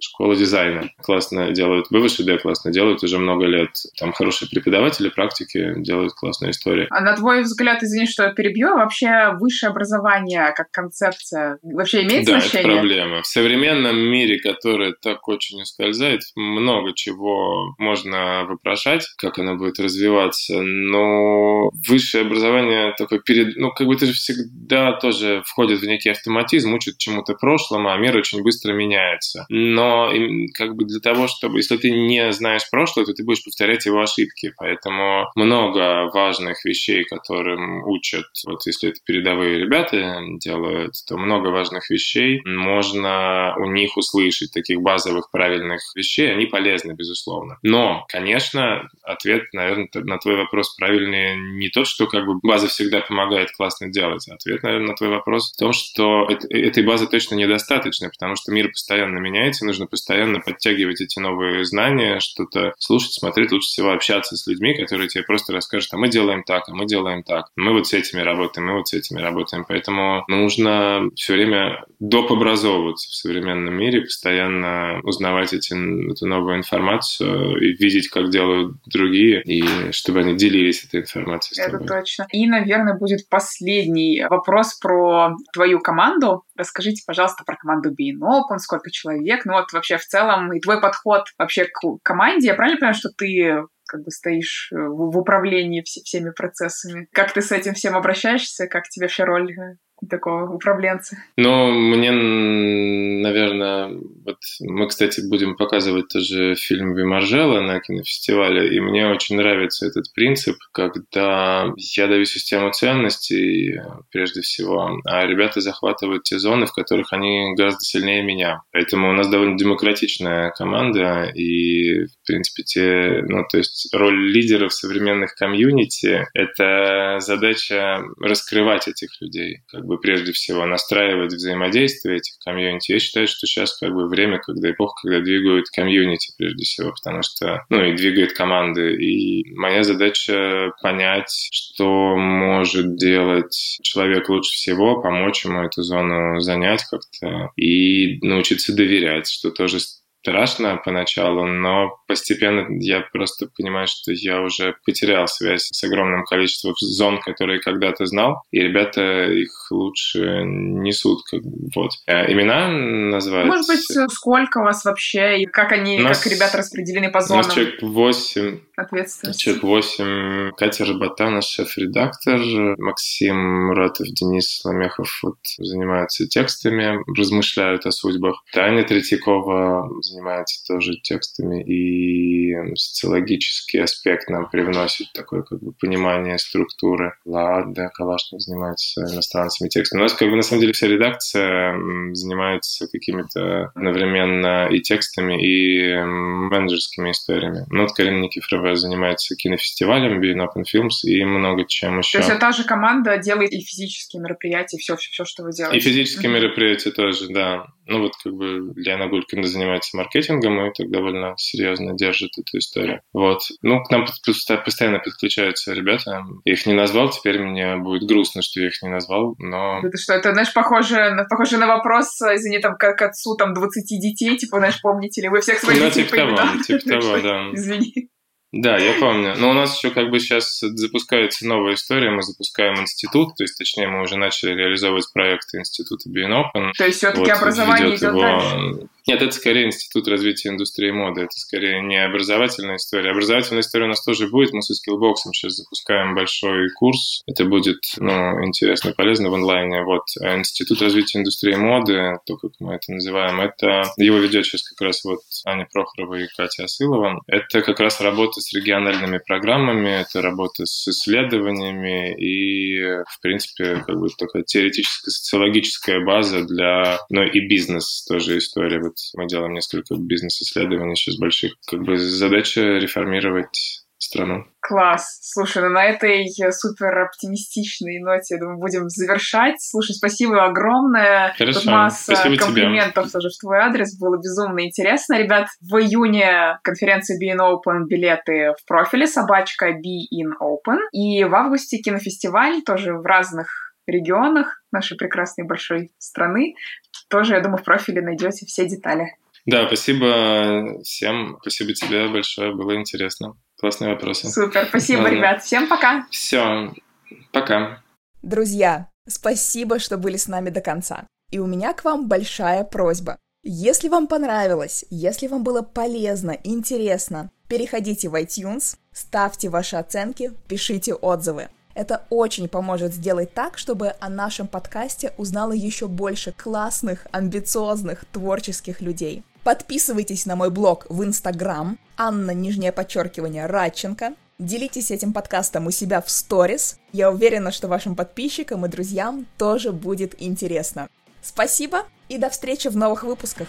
Speaker 3: школа дизайна. Классно делают. БВШД классно делают уже много лет. Там хорошие преподаватели, практики делают классные истории.
Speaker 2: А на твой взгляд, извини, что перебью, вообще высшее образование как концепция вообще имеет
Speaker 3: да,
Speaker 2: значение?
Speaker 3: Да, проблема. В современном мире, который так очень ускользает, много чего можно вопрошать, как оно будет развиваться, но высшее образование такое перед... Ну, как бы это же всегда тоже входит в некий автоматизм, учат чему-то прошлому, а мир очень быстро меняется. Но как бы для того, чтобы... Если ты не знаешь прошлое, то ты будешь повторять его ошибки. Поэтому много важных вещей, которым учат, вот если это передовые ребята делают, то много важных вещей можно у них услышать, таких базовых правильных вещей, они полезны, безусловно. Но, конечно, ответ, наверное, на твой вопрос правильный не тот, что как бы база всегда помогает классно делать. Ответ, наверное, на твой вопрос в том, что этой базы точно недостаточно, потому что мир постоянно меняется, нужно постоянно подтягивать эти новые знания, что-то слушать, смотреть, лучше всего общаться с людьми, которые тебе просто расскажут, а мы делаем так, а мы делаем так, мы вот с этими работаем, мы вот с этими работаем. Поэтому нужно все время доп. образовываться в современном мире, постоянно узнавать эти, эту новую информацию и видеть, как делают другие, и чтобы они делились этой информацией с
Speaker 2: тобой. Это точно. И, наверное, будет последний вопрос про твою команду. Расскажите, пожалуйста, про команду Being Open, сколько человек, ну вот вообще в целом и твой подход вообще к команде. Я правильно понимаю, что ты как бы стоишь э, в, управлении все, всеми процессами. Как ты с этим всем обращаешься? Как тебе вообще роль э, такого управленца?
Speaker 3: Ну, мне, наверное, вот мы, кстати, будем показывать тоже фильм Вимаржела на кинофестивале, и мне очень нравится этот принцип, когда я даю систему ценностей, прежде всего, а ребята захватывают те зоны, в которых они гораздо сильнее меня. Поэтому у нас довольно демократичная команда, и, в принципе, те, ну, то есть роль лидеров современных комьюнити — это задача раскрывать этих людей, как бы прежде всего настраивать взаимодействие этих комьюнити. Я считаю, что сейчас как бы время, когда эпоха, когда двигают комьюнити прежде всего, потому что, ну, и двигает команды. И моя задача понять, что может делать человек лучше всего, помочь ему эту зону занять как-то и научиться доверять, что тоже страшно поначалу, но постепенно я просто понимаю, что я уже потерял связь с огромным количеством зон, которые когда-то знал, и ребята их лучше несут. Как, вот. А имена назвать?
Speaker 2: Может быть, сколько у вас вообще, и как они, нас, как ребята распределены по зонам?
Speaker 3: У нас человек 8.
Speaker 2: Ответственность.
Speaker 3: Человек 8. Катя Работана, шеф-редактор. Максим Муратов, Денис Ламехов вот, занимаются текстами, размышляют о судьбах. Таня Третьякова занимается тоже текстами, и социологический аспект нам привносит такое как бы понимание структуры. Лада Калашник занимается иностранцами текстами. У нас как бы на самом деле вся редакция занимается какими-то одновременно и текстами, и менеджерскими историями. Ну, вот Карина Никифорова занимается кинофестивалем Being Open Films и много чем еще.
Speaker 2: То есть та же команда делает и физические мероприятия, все, все, все что вы делаете.
Speaker 3: И физические mm-hmm. мероприятия тоже, да. Ну вот как бы Лена Гулькина занимается маркетингом и так довольно серьезно держит эту историю. Вот. Ну, к нам постоянно подключаются ребята. Я их не назвал, теперь мне будет грустно, что я их не назвал, но...
Speaker 2: Это что, это, знаешь, похоже, на, похоже на вопрос, извини, там, как отцу там 20 детей, типа, знаешь, помните ли вы всех своих ну, детей
Speaker 3: типа того, типа того, да. *laughs*
Speaker 2: Извини.
Speaker 3: Да, я помню. Но у нас еще как бы сейчас запускается новая история. Мы запускаем институт, то есть, точнее, мы уже начали реализовывать проекты института Being Open.
Speaker 2: То есть все-таки вот, образование идет его... дальше?
Speaker 3: Нет, это скорее Институт развития индустрии моды. Это скорее не образовательная история. Образовательная история у нас тоже будет. Мы со Skillbox сейчас запускаем большой курс. Это будет ну, интересно, полезно в онлайне. Вот. А Институт развития индустрии моды, то, как мы это называем, это его ведет сейчас как раз вот Аня Прохорова и Катя Асылова. Это как раз работа с региональными программами, это работа с исследованиями и, в принципе, как бы такая теоретическая, социологическая база для, ну и бизнес тоже история. Вот мы делаем несколько бизнес-исследований сейчас больших. Как бы задача реформировать страну.
Speaker 2: Класс. Слушай, ну на этой супер оптимистичной ноте, я думаю, будем завершать. Слушай, спасибо огромное.
Speaker 3: Хорошо.
Speaker 2: Тут масса
Speaker 3: спасибо
Speaker 2: комплиментов
Speaker 3: тебе.
Speaker 2: тоже в твой адрес. Было безумно интересно. Ребят, в июне конференция Be in Open билеты в профиле собачка Be in Open. И в августе кинофестиваль тоже в разных регионах нашей прекрасной большой страны. Тоже, я думаю, в профиле найдете все детали.
Speaker 3: Да, спасибо всем. Спасибо тебе большое. Было интересно. Классные вопросы.
Speaker 2: Супер. Спасибо, Ладно. ребят. Всем пока.
Speaker 3: Все. Пока.
Speaker 1: Друзья, спасибо, что были с нами до конца. И у меня к вам большая просьба. Если вам понравилось, если вам было полезно, интересно, переходите в iTunes, ставьте ваши оценки, пишите отзывы. Это очень поможет сделать так, чтобы о нашем подкасте узнало еще больше классных, амбициозных, творческих людей. Подписывайтесь на мой блог в Инстаграм, Анна, нижнее подчеркивание, Радченко. Делитесь этим подкастом у себя в сторис. Я уверена, что вашим подписчикам и друзьям тоже будет интересно. Спасибо и до встречи в новых выпусках.